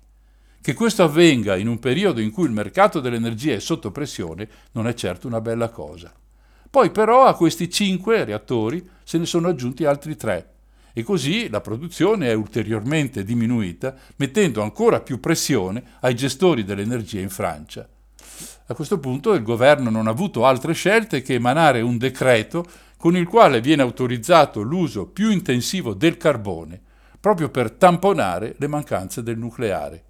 Che questo avvenga in un periodo in cui il mercato dell'energia è sotto pressione non è certo una bella cosa. Poi però a questi cinque reattori se ne sono aggiunti altri tre e così la produzione è ulteriormente diminuita, mettendo ancora più pressione ai gestori dell'energia in Francia. A questo punto il governo non ha avuto altre scelte che emanare un decreto con il quale viene autorizzato l'uso più intensivo del carbone, proprio per tamponare le mancanze del nucleare.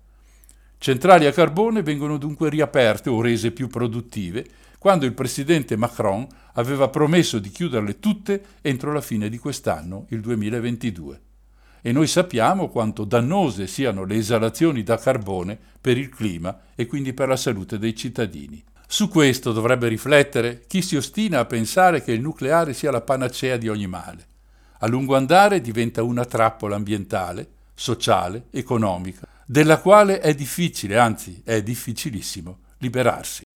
Centrali a carbone vengono dunque riaperte o rese più produttive, quando il presidente Macron aveva promesso di chiuderle tutte entro la fine di quest'anno, il 2022. E noi sappiamo quanto dannose siano le esalazioni da carbone per il clima e quindi per la salute dei cittadini. Su questo dovrebbe riflettere chi si ostina a pensare che il nucleare sia la panacea di ogni male. A lungo andare diventa una trappola ambientale, sociale, economica, della quale è difficile, anzi è difficilissimo, liberarsi.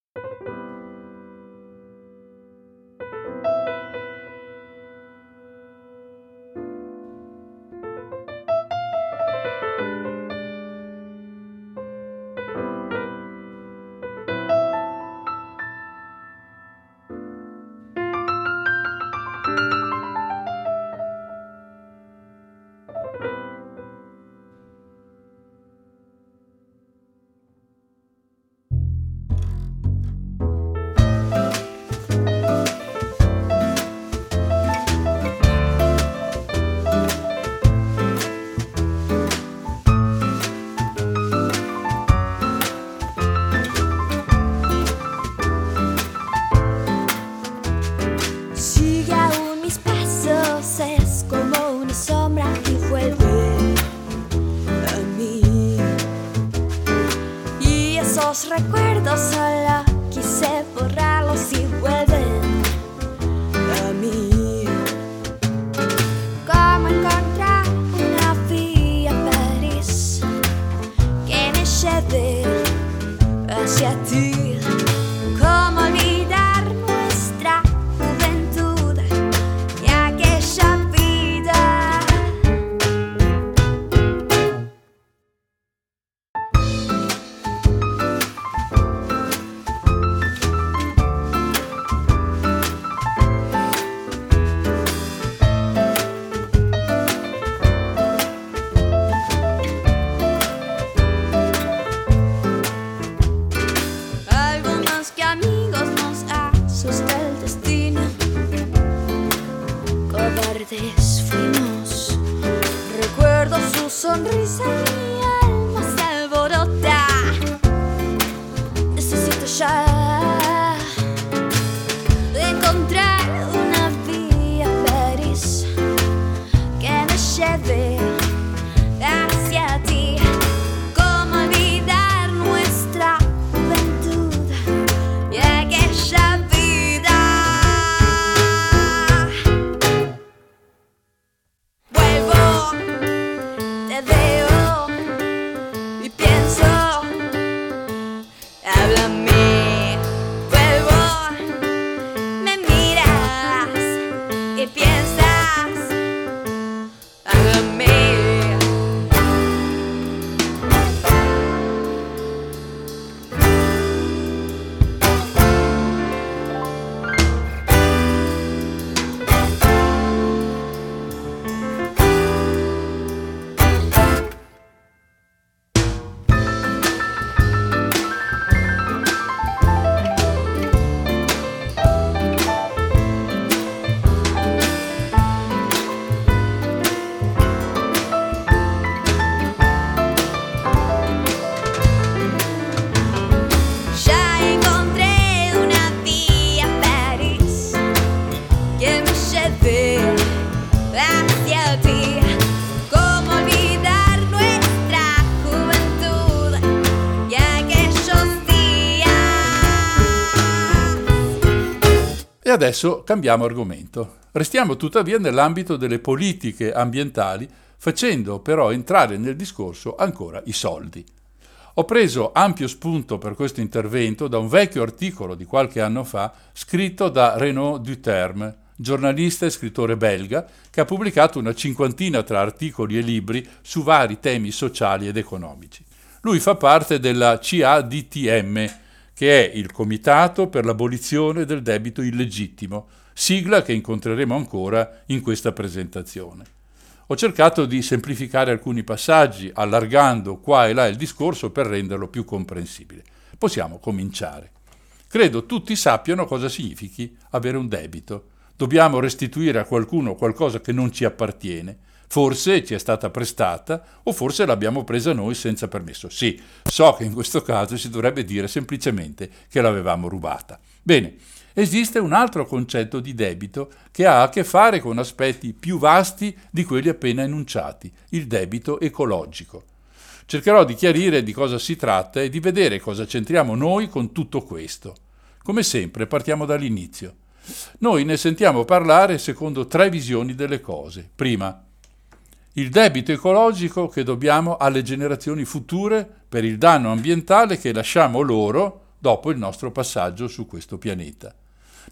Adesso cambiamo argomento. Restiamo tuttavia nell'ambito delle politiche ambientali, facendo però entrare nel discorso ancora i soldi. Ho preso ampio spunto per questo intervento da un vecchio articolo di qualche anno fa scritto da Renaud Duterme, giornalista e scrittore belga, che ha pubblicato una cinquantina tra articoli e libri su vari temi sociali ed economici. Lui fa parte della CADTM, che è il Comitato per l'abolizione del debito illegittimo, sigla che incontreremo ancora in questa presentazione. Ho cercato di semplificare alcuni passaggi, allargando qua e là il discorso per renderlo più comprensibile. Possiamo cominciare. Credo tutti sappiano cosa significhi avere un debito. Dobbiamo restituire a qualcuno qualcosa che non ci appartiene. Forse ci è stata prestata o forse l'abbiamo presa noi senza permesso. Sì, so che in questo caso si dovrebbe dire semplicemente che l'avevamo rubata. Bene, esiste un altro concetto di debito che ha a che fare con aspetti più vasti di quelli appena enunciati, il debito ecologico. Cercherò di chiarire di cosa si tratta e di vedere cosa c'entriamo noi con tutto questo. Come sempre partiamo dall'inizio. Noi ne sentiamo parlare secondo tre visioni delle cose. Prima, il debito ecologico che dobbiamo alle generazioni future per il danno ambientale che lasciamo loro dopo il nostro passaggio su questo pianeta.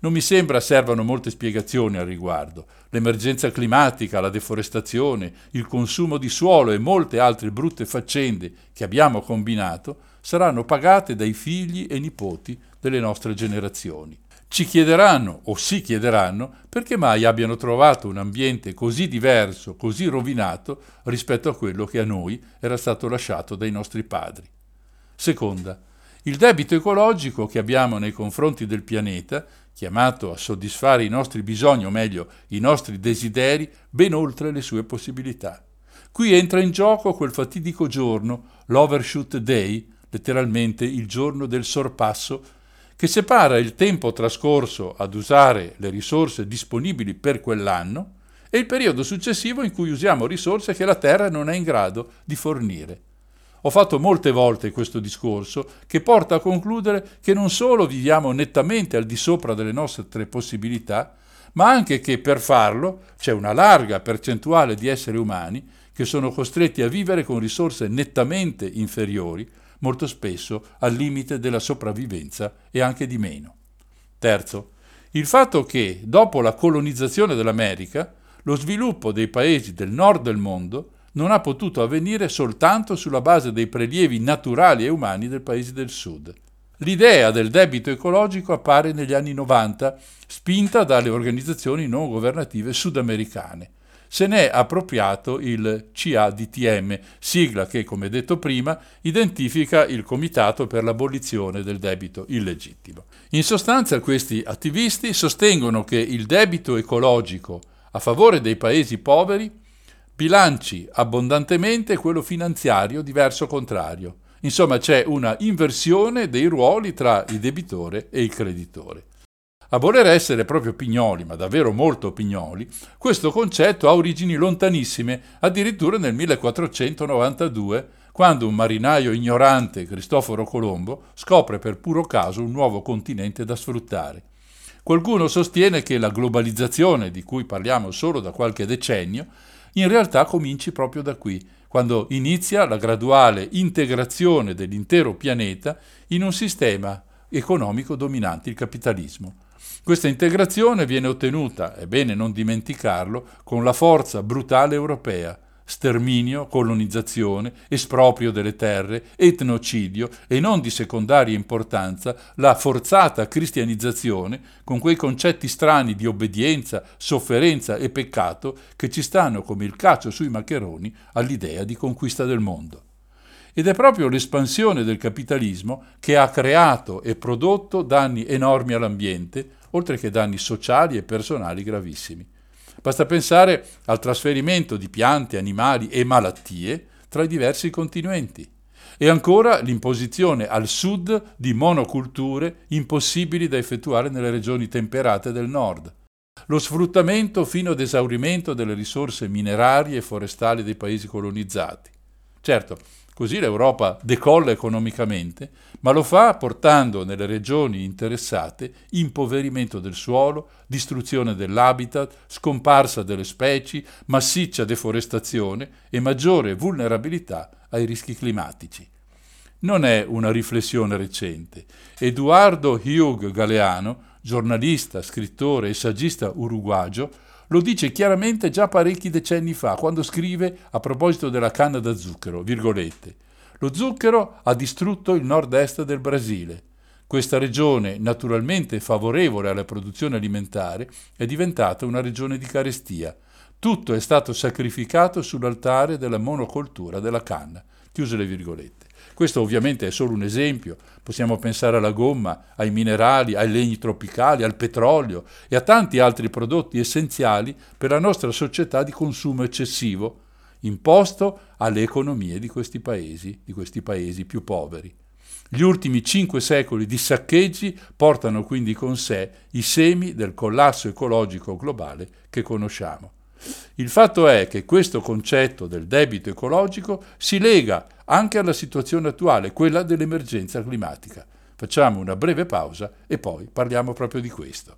Non mi sembra servano molte spiegazioni al riguardo. L'emergenza climatica, la deforestazione, il consumo di suolo e molte altre brutte faccende che abbiamo combinato saranno pagate dai figli e nipoti delle nostre generazioni. Ci chiederanno o si chiederanno perché mai abbiano trovato un ambiente così diverso, così rovinato rispetto a quello che a noi era stato lasciato dai nostri padri. Seconda, il debito ecologico che abbiamo nei confronti del pianeta, chiamato a soddisfare i nostri bisogni, o meglio i nostri desideri, ben oltre le sue possibilità. Qui entra in gioco quel fatidico giorno, l'Overshoot Day, letteralmente il giorno del sorpasso, che separa il tempo trascorso ad usare le risorse disponibili per quell'anno e il periodo successivo in cui usiamo risorse che la Terra non è in grado di fornire. Ho fatto molte volte questo discorso che porta a concludere che non solo viviamo nettamente al di sopra delle nostre possibilità, ma anche che per farlo c'è una larga percentuale di esseri umani che sono costretti a vivere con risorse nettamente inferiori, molto spesso al limite della sopravvivenza e anche di meno. Terzo, il fatto che dopo la colonizzazione dell'America, lo sviluppo dei paesi del nord del mondo non ha potuto avvenire soltanto sulla base dei prelievi naturali e umani dei paesi del sud. L'idea del debito ecologico appare negli anni 90, spinta dalle organizzazioni non governative sudamericane. Se n'è appropriato il CADTM, sigla che, come detto prima, identifica il Comitato per l'abolizione del debito illegittimo. In sostanza questi attivisti sostengono che il debito ecologico a favore dei paesi poveri bilanci abbondantemente quello finanziario di verso contrario. Insomma c'è una inversione dei ruoli tra il debitore e il creditore. A voler essere proprio pignoli, ma davvero molto pignoli, questo concetto ha origini lontanissime, addirittura nel 1492, quando un marinaio ignorante, Cristoforo Colombo, scopre per puro caso un nuovo continente da sfruttare. Qualcuno sostiene che la globalizzazione, di cui parliamo solo da qualche decennio, in realtà cominci proprio da qui, quando inizia la graduale integrazione dell'intero pianeta in un sistema economico dominante, il capitalismo. Questa integrazione viene ottenuta, è bene non dimenticarlo, con la forza brutale europea, sterminio, colonizzazione, esproprio delle terre, etnocidio e non di secondaria importanza la forzata cristianizzazione con quei concetti strani di obbedienza, sofferenza e peccato che ci stanno come il caccio sui maccheroni all'idea di conquista del mondo. Ed è proprio l'espansione del capitalismo che ha creato e prodotto danni enormi all'ambiente, oltre che danni sociali e personali gravissimi. Basta pensare al trasferimento di piante, animali e malattie tra i diversi continenti. E ancora l'imposizione al sud di monoculture impossibili da effettuare nelle regioni temperate del nord. Lo sfruttamento fino ad esaurimento delle risorse minerarie e forestali dei paesi colonizzati. Certo, Così l'Europa decolla economicamente, ma lo fa portando nelle regioni interessate impoverimento del suolo, distruzione dell'habitat, scomparsa delle specie, massiccia deforestazione e maggiore vulnerabilità ai rischi climatici. Non è una riflessione recente. Eduardo Hugh Galeano, giornalista, scrittore e saggista uruguagio, lo dice chiaramente già parecchi decenni fa, quando scrive a proposito della canna da zucchero, virgolette, lo zucchero ha distrutto il nord-est del Brasile. Questa regione, naturalmente favorevole alla produzione alimentare, è diventata una regione di carestia. Tutto è stato sacrificato sull'altare della monocoltura della canna. Chiuse le virgolette. Questo ovviamente è solo un esempio, possiamo pensare alla gomma, ai minerali, ai legni tropicali, al petrolio e a tanti altri prodotti essenziali per la nostra società di consumo eccessivo, imposto alle economie di questi paesi, di questi paesi più poveri. Gli ultimi cinque secoli di saccheggi portano quindi con sé i semi del collasso ecologico globale che conosciamo. Il fatto è che questo concetto del debito ecologico si lega anche alla situazione attuale, quella dell'emergenza climatica. Facciamo una breve pausa e poi parliamo proprio di questo.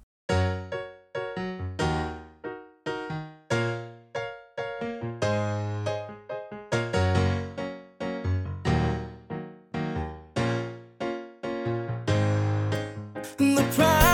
the fall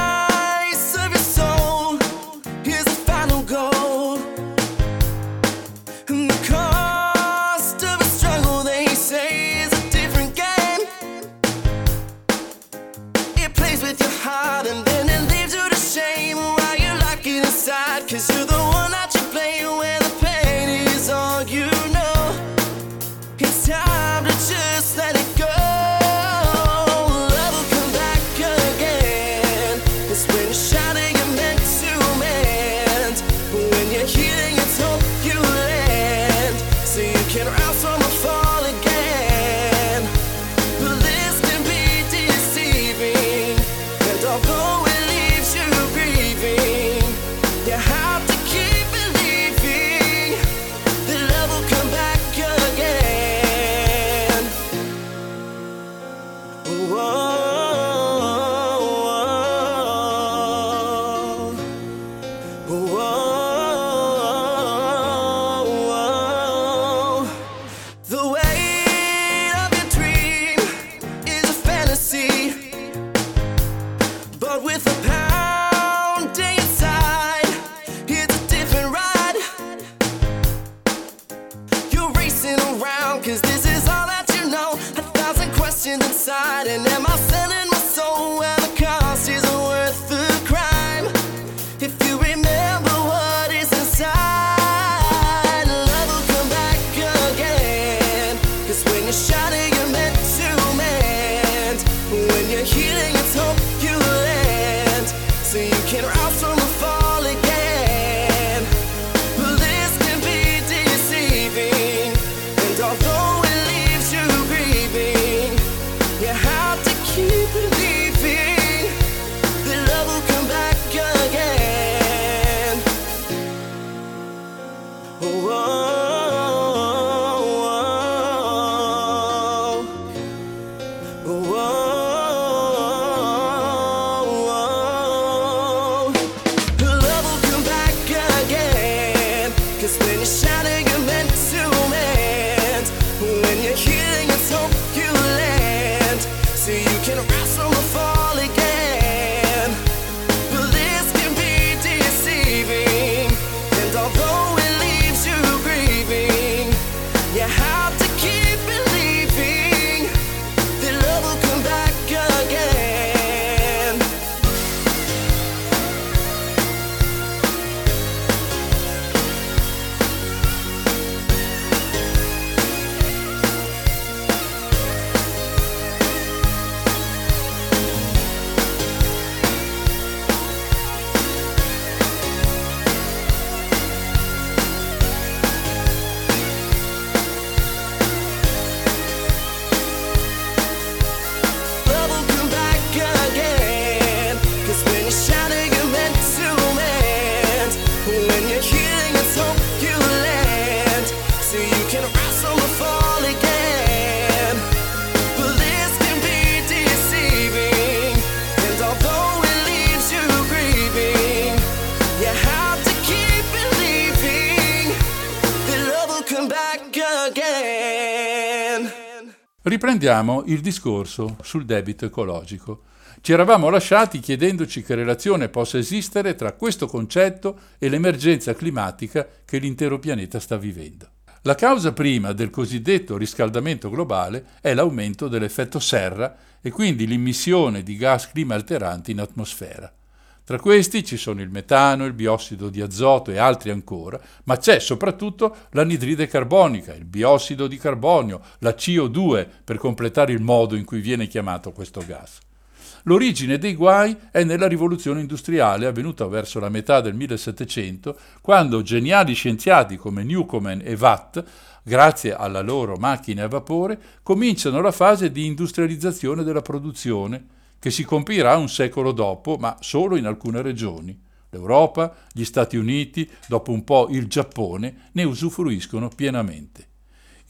Riprendiamo il discorso sul debito ecologico. Ci eravamo lasciati chiedendoci che relazione possa esistere tra questo concetto e l'emergenza climatica che l'intero pianeta sta vivendo. La causa prima del cosiddetto riscaldamento globale è l'aumento dell'effetto serra e quindi l'immissione di gas clima alteranti in atmosfera. Tra questi ci sono il metano, il biossido di azoto e altri ancora, ma c'è soprattutto l'anidride carbonica, il biossido di carbonio, la CO2 per completare il modo in cui viene chiamato questo gas. L'origine dei guai è nella rivoluzione industriale avvenuta verso la metà del 1700, quando geniali scienziati come Newcomen e Watt, grazie alla loro macchina a vapore, cominciano la fase di industrializzazione della produzione, che si compirà un secolo dopo, ma solo in alcune regioni. L'Europa, gli Stati Uniti, dopo un po' il Giappone, ne usufruiscono pienamente.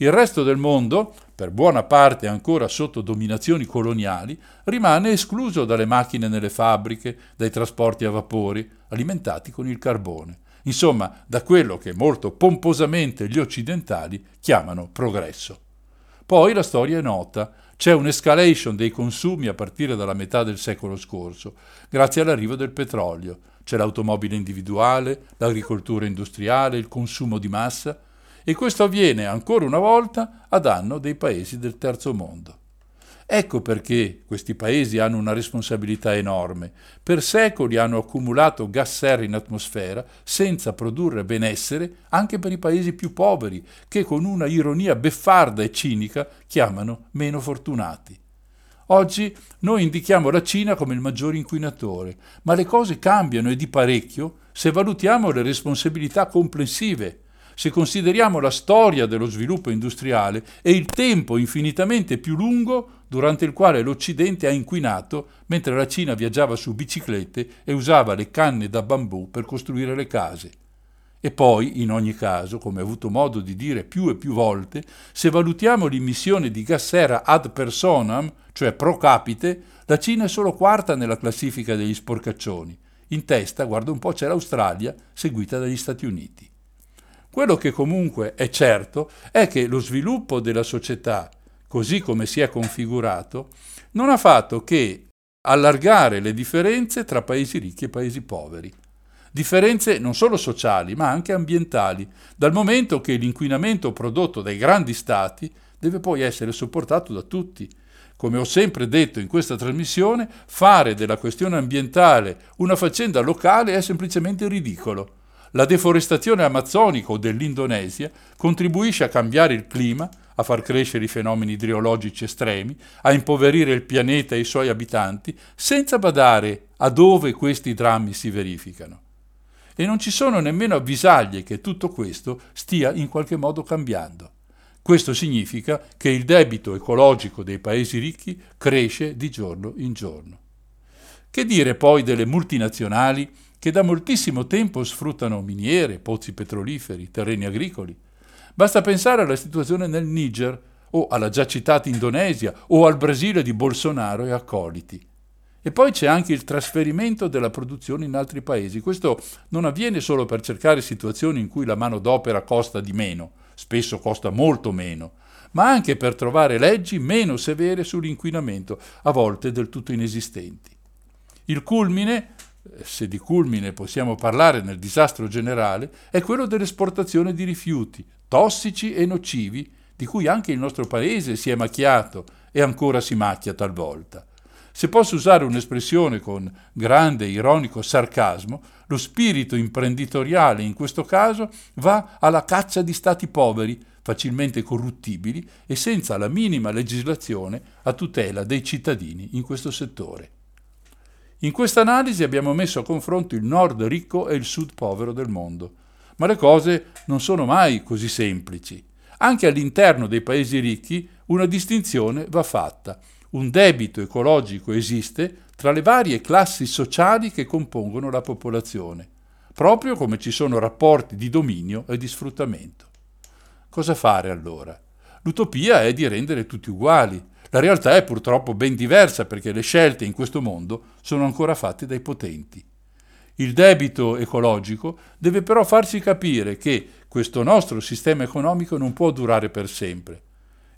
Il resto del mondo, per buona parte ancora sotto dominazioni coloniali, rimane escluso dalle macchine nelle fabbriche, dai trasporti a vapori, alimentati con il carbone. Insomma, da quello che molto pomposamente gli occidentali chiamano progresso. Poi la storia è nota, c'è un'escalation dei consumi a partire dalla metà del secolo scorso, grazie all'arrivo del petrolio. C'è l'automobile individuale, l'agricoltura industriale, il consumo di massa e questo avviene ancora una volta a danno dei paesi del terzo mondo. Ecco perché questi paesi hanno una responsabilità enorme. Per secoli hanno accumulato gas serra in atmosfera senza produrre benessere anche per i paesi più poveri, che con una ironia beffarda e cinica chiamano meno fortunati. Oggi noi indichiamo la Cina come il maggiore inquinatore, ma le cose cambiano e di parecchio se valutiamo le responsabilità complessive se consideriamo la storia dello sviluppo industriale e il tempo infinitamente più lungo durante il quale l'Occidente ha inquinato mentre la Cina viaggiava su biciclette e usava le canne da bambù per costruire le case. E poi, in ogni caso, come ho avuto modo di dire più e più volte, se valutiamo l'immissione di gas serra ad personam, cioè pro capite, la Cina è solo quarta nella classifica degli sporcaccioni. In testa, guarda un po', c'è l'Australia, seguita dagli Stati Uniti. Quello che comunque è certo è che lo sviluppo della società, così come si è configurato, non ha fatto che allargare le differenze tra paesi ricchi e paesi poveri. Differenze non solo sociali, ma anche ambientali, dal momento che l'inquinamento prodotto dai grandi stati deve poi essere sopportato da tutti. Come ho sempre detto in questa trasmissione, fare della questione ambientale una faccenda locale è semplicemente ridicolo. La deforestazione amazzonica o dell'Indonesia contribuisce a cambiare il clima, a far crescere i fenomeni idrogeologici estremi, a impoverire il pianeta e i suoi abitanti, senza badare a dove questi drammi si verificano. E non ci sono nemmeno avvisaglie che tutto questo stia in qualche modo cambiando. Questo significa che il debito ecologico dei paesi ricchi cresce di giorno in giorno. Che dire poi delle multinazionali che da moltissimo tempo sfruttano miniere, pozzi petroliferi, terreni agricoli. Basta pensare alla situazione nel Niger o alla già citata Indonesia o al Brasile di Bolsonaro e accoliti. E poi c'è anche il trasferimento della produzione in altri paesi. Questo non avviene solo per cercare situazioni in cui la manodopera costa di meno, spesso costa molto meno, ma anche per trovare leggi meno severe sull'inquinamento, a volte del tutto inesistenti. Il culmine se di culmine possiamo parlare nel disastro generale, è quello dell'esportazione di rifiuti tossici e nocivi, di cui anche il nostro paese si è macchiato e ancora si macchia talvolta. Se posso usare un'espressione con grande ironico sarcasmo, lo spirito imprenditoriale in questo caso va alla caccia di stati poveri, facilmente corruttibili e senza la minima legislazione a tutela dei cittadini in questo settore. In questa analisi abbiamo messo a confronto il nord ricco e il sud povero del mondo. Ma le cose non sono mai così semplici. Anche all'interno dei paesi ricchi una distinzione va fatta. Un debito ecologico esiste tra le varie classi sociali che compongono la popolazione, proprio come ci sono rapporti di dominio e di sfruttamento. Cosa fare allora? L'utopia è di rendere tutti uguali, la realtà è purtroppo ben diversa perché le scelte in questo mondo sono ancora fatte dai potenti. Il debito ecologico deve però farci capire che questo nostro sistema economico non può durare per sempre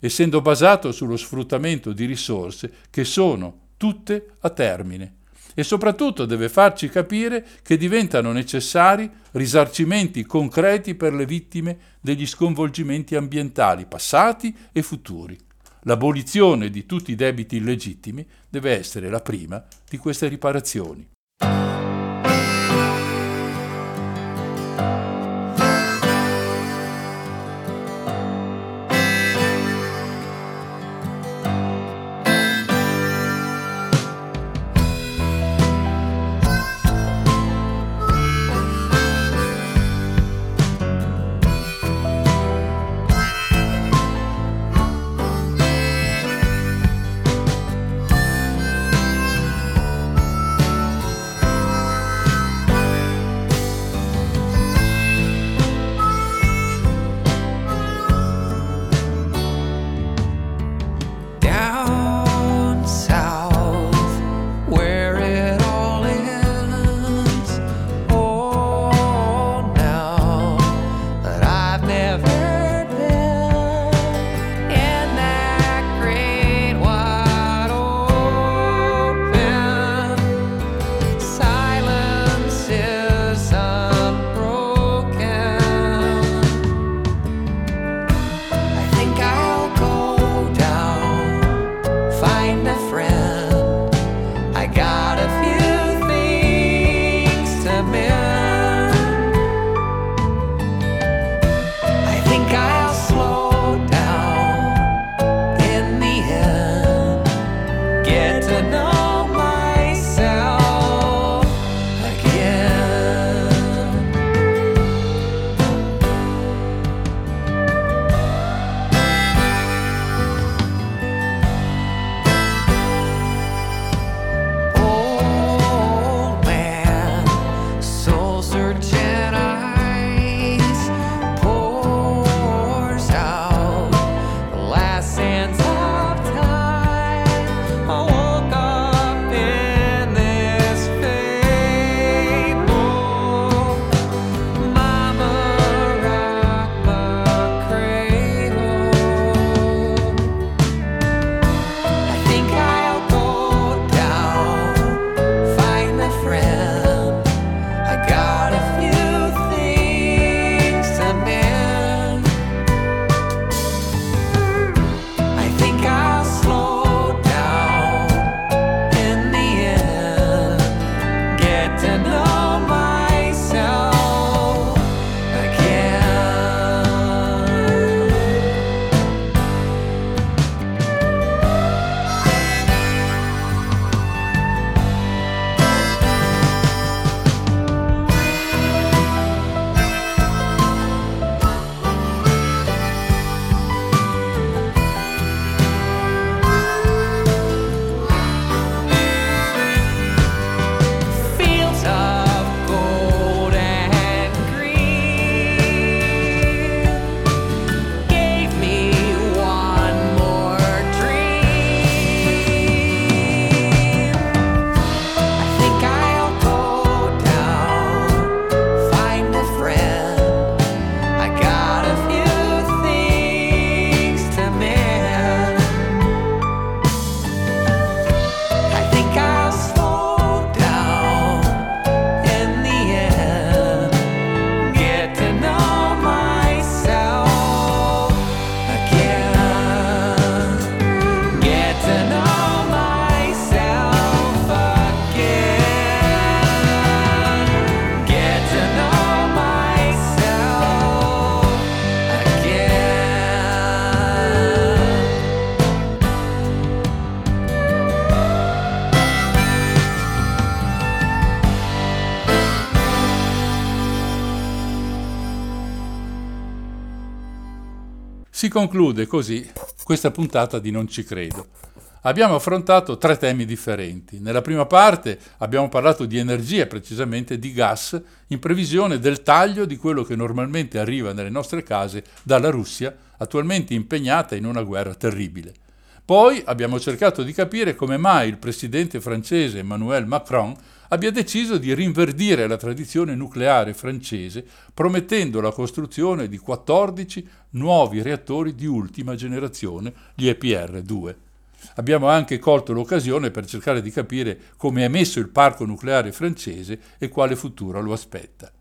essendo basato sullo sfruttamento di risorse che sono tutte a termine. E soprattutto deve farci capire che diventano necessari risarcimenti concreti per le vittime degli sconvolgimenti ambientali passati e futuri. L'abolizione di tutti i debiti illegittimi deve essere la prima di queste riparazioni. Conclude così questa puntata di Non ci credo. Abbiamo affrontato tre temi differenti. Nella prima parte abbiamo parlato di energia, precisamente di gas, in previsione del taglio di quello che normalmente arriva nelle nostre case dalla Russia, attualmente impegnata in una guerra terribile. Poi abbiamo cercato di capire come mai il presidente francese Emmanuel Macron abbia deciso di rinverdire la tradizione nucleare francese promettendo la costruzione di 14 nuovi reattori di ultima generazione, gli EPR-2. Abbiamo anche colto l'occasione per cercare di capire come è messo il parco nucleare francese e quale futuro lo aspetta.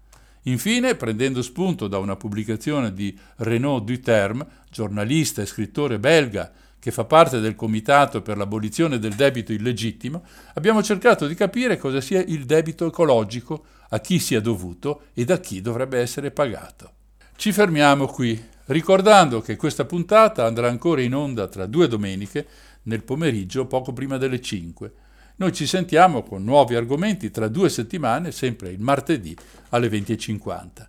Infine, prendendo spunto da una pubblicazione di Renaud Duterme, giornalista e scrittore belga che fa parte del Comitato per l'abolizione del debito illegittimo, abbiamo cercato di capire cosa sia il debito ecologico, a chi sia dovuto e da chi dovrebbe essere pagato. Ci fermiamo qui, ricordando che questa puntata andrà ancora in onda tra due domeniche, nel pomeriggio poco prima delle 5. Noi ci sentiamo con nuovi argomenti tra due settimane, sempre il martedì alle 20.50.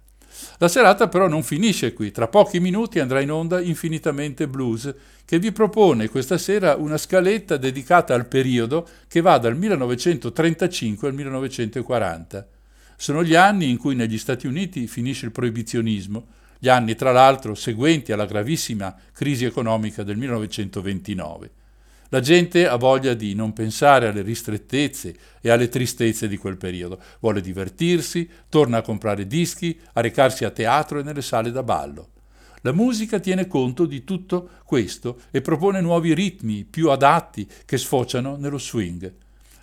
La serata però non finisce qui, tra pochi minuti andrà in onda Infinitamente Blues, che vi propone questa sera una scaletta dedicata al periodo che va dal 1935 al 1940. Sono gli anni in cui negli Stati Uniti finisce il proibizionismo, gli anni tra l'altro seguenti alla gravissima crisi economica del 1929. La gente ha voglia di non pensare alle ristrettezze e alle tristezze di quel periodo, vuole divertirsi, torna a comprare dischi, a recarsi a teatro e nelle sale da ballo. La musica tiene conto di tutto questo e propone nuovi ritmi più adatti che sfociano nello swing.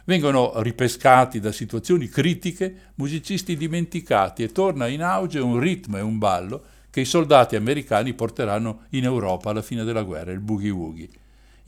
Vengono ripescati da situazioni critiche musicisti dimenticati e torna in auge un ritmo e un ballo che i soldati americani porteranno in Europa alla fine della guerra, il boogie woogie.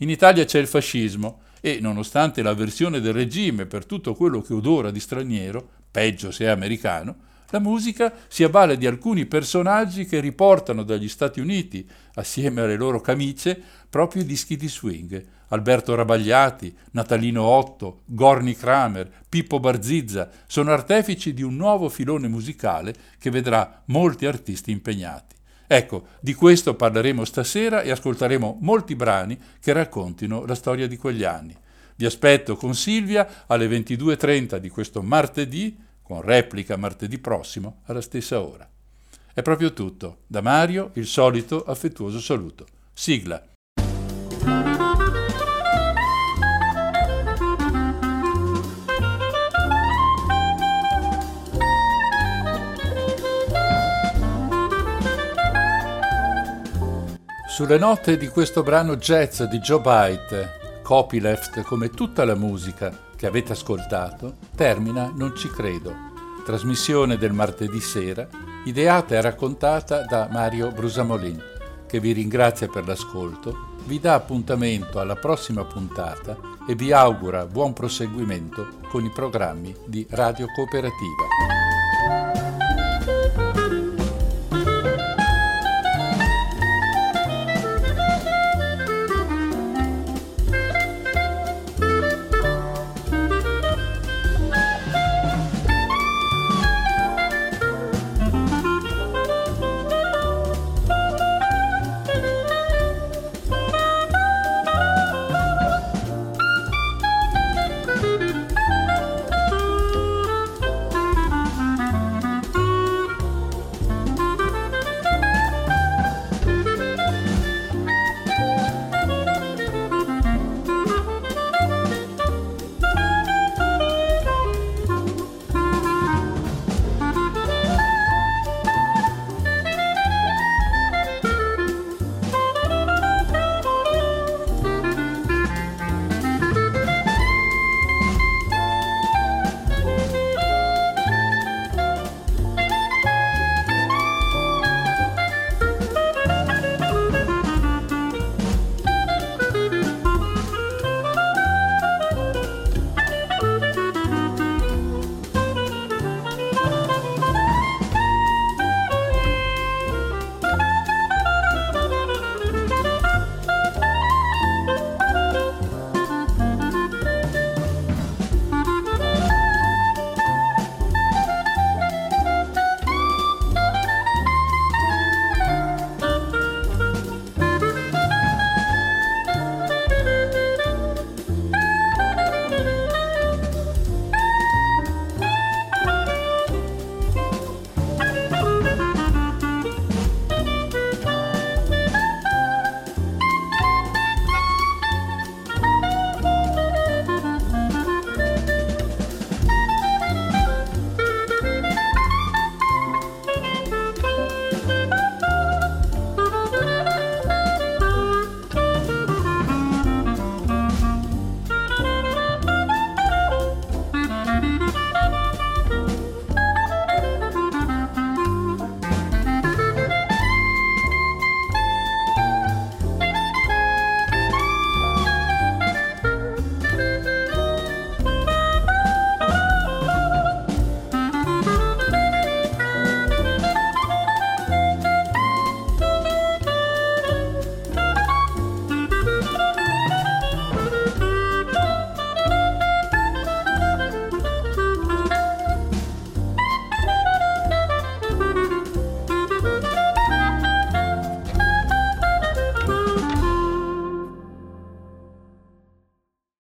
In Italia c'è il fascismo e, nonostante l'avversione del regime per tutto quello che odora di straniero, peggio se è americano, la musica si avvale di alcuni personaggi che riportano dagli Stati Uniti, assieme alle loro camicie, proprio i dischi di swing. Alberto Rabagliati, Natalino Otto, Gorni Kramer, Pippo Barzizza sono artefici di un nuovo filone musicale che vedrà molti artisti impegnati. Ecco, di questo parleremo stasera e ascolteremo molti brani che raccontino la storia di quegli anni. Vi aspetto con Silvia alle 22.30 di questo martedì, con replica martedì prossimo alla stessa ora. È proprio tutto. Da Mario il solito affettuoso saluto. Sigla. Sulle note di questo brano jazz di Joe Byte, copyleft come tutta la musica che avete ascoltato, termina Non ci credo, trasmissione del martedì sera, ideata e raccontata da Mario Brusamolin, che vi ringrazia per l'ascolto, vi dà appuntamento alla prossima puntata e vi augura buon proseguimento con i programmi di Radio Cooperativa.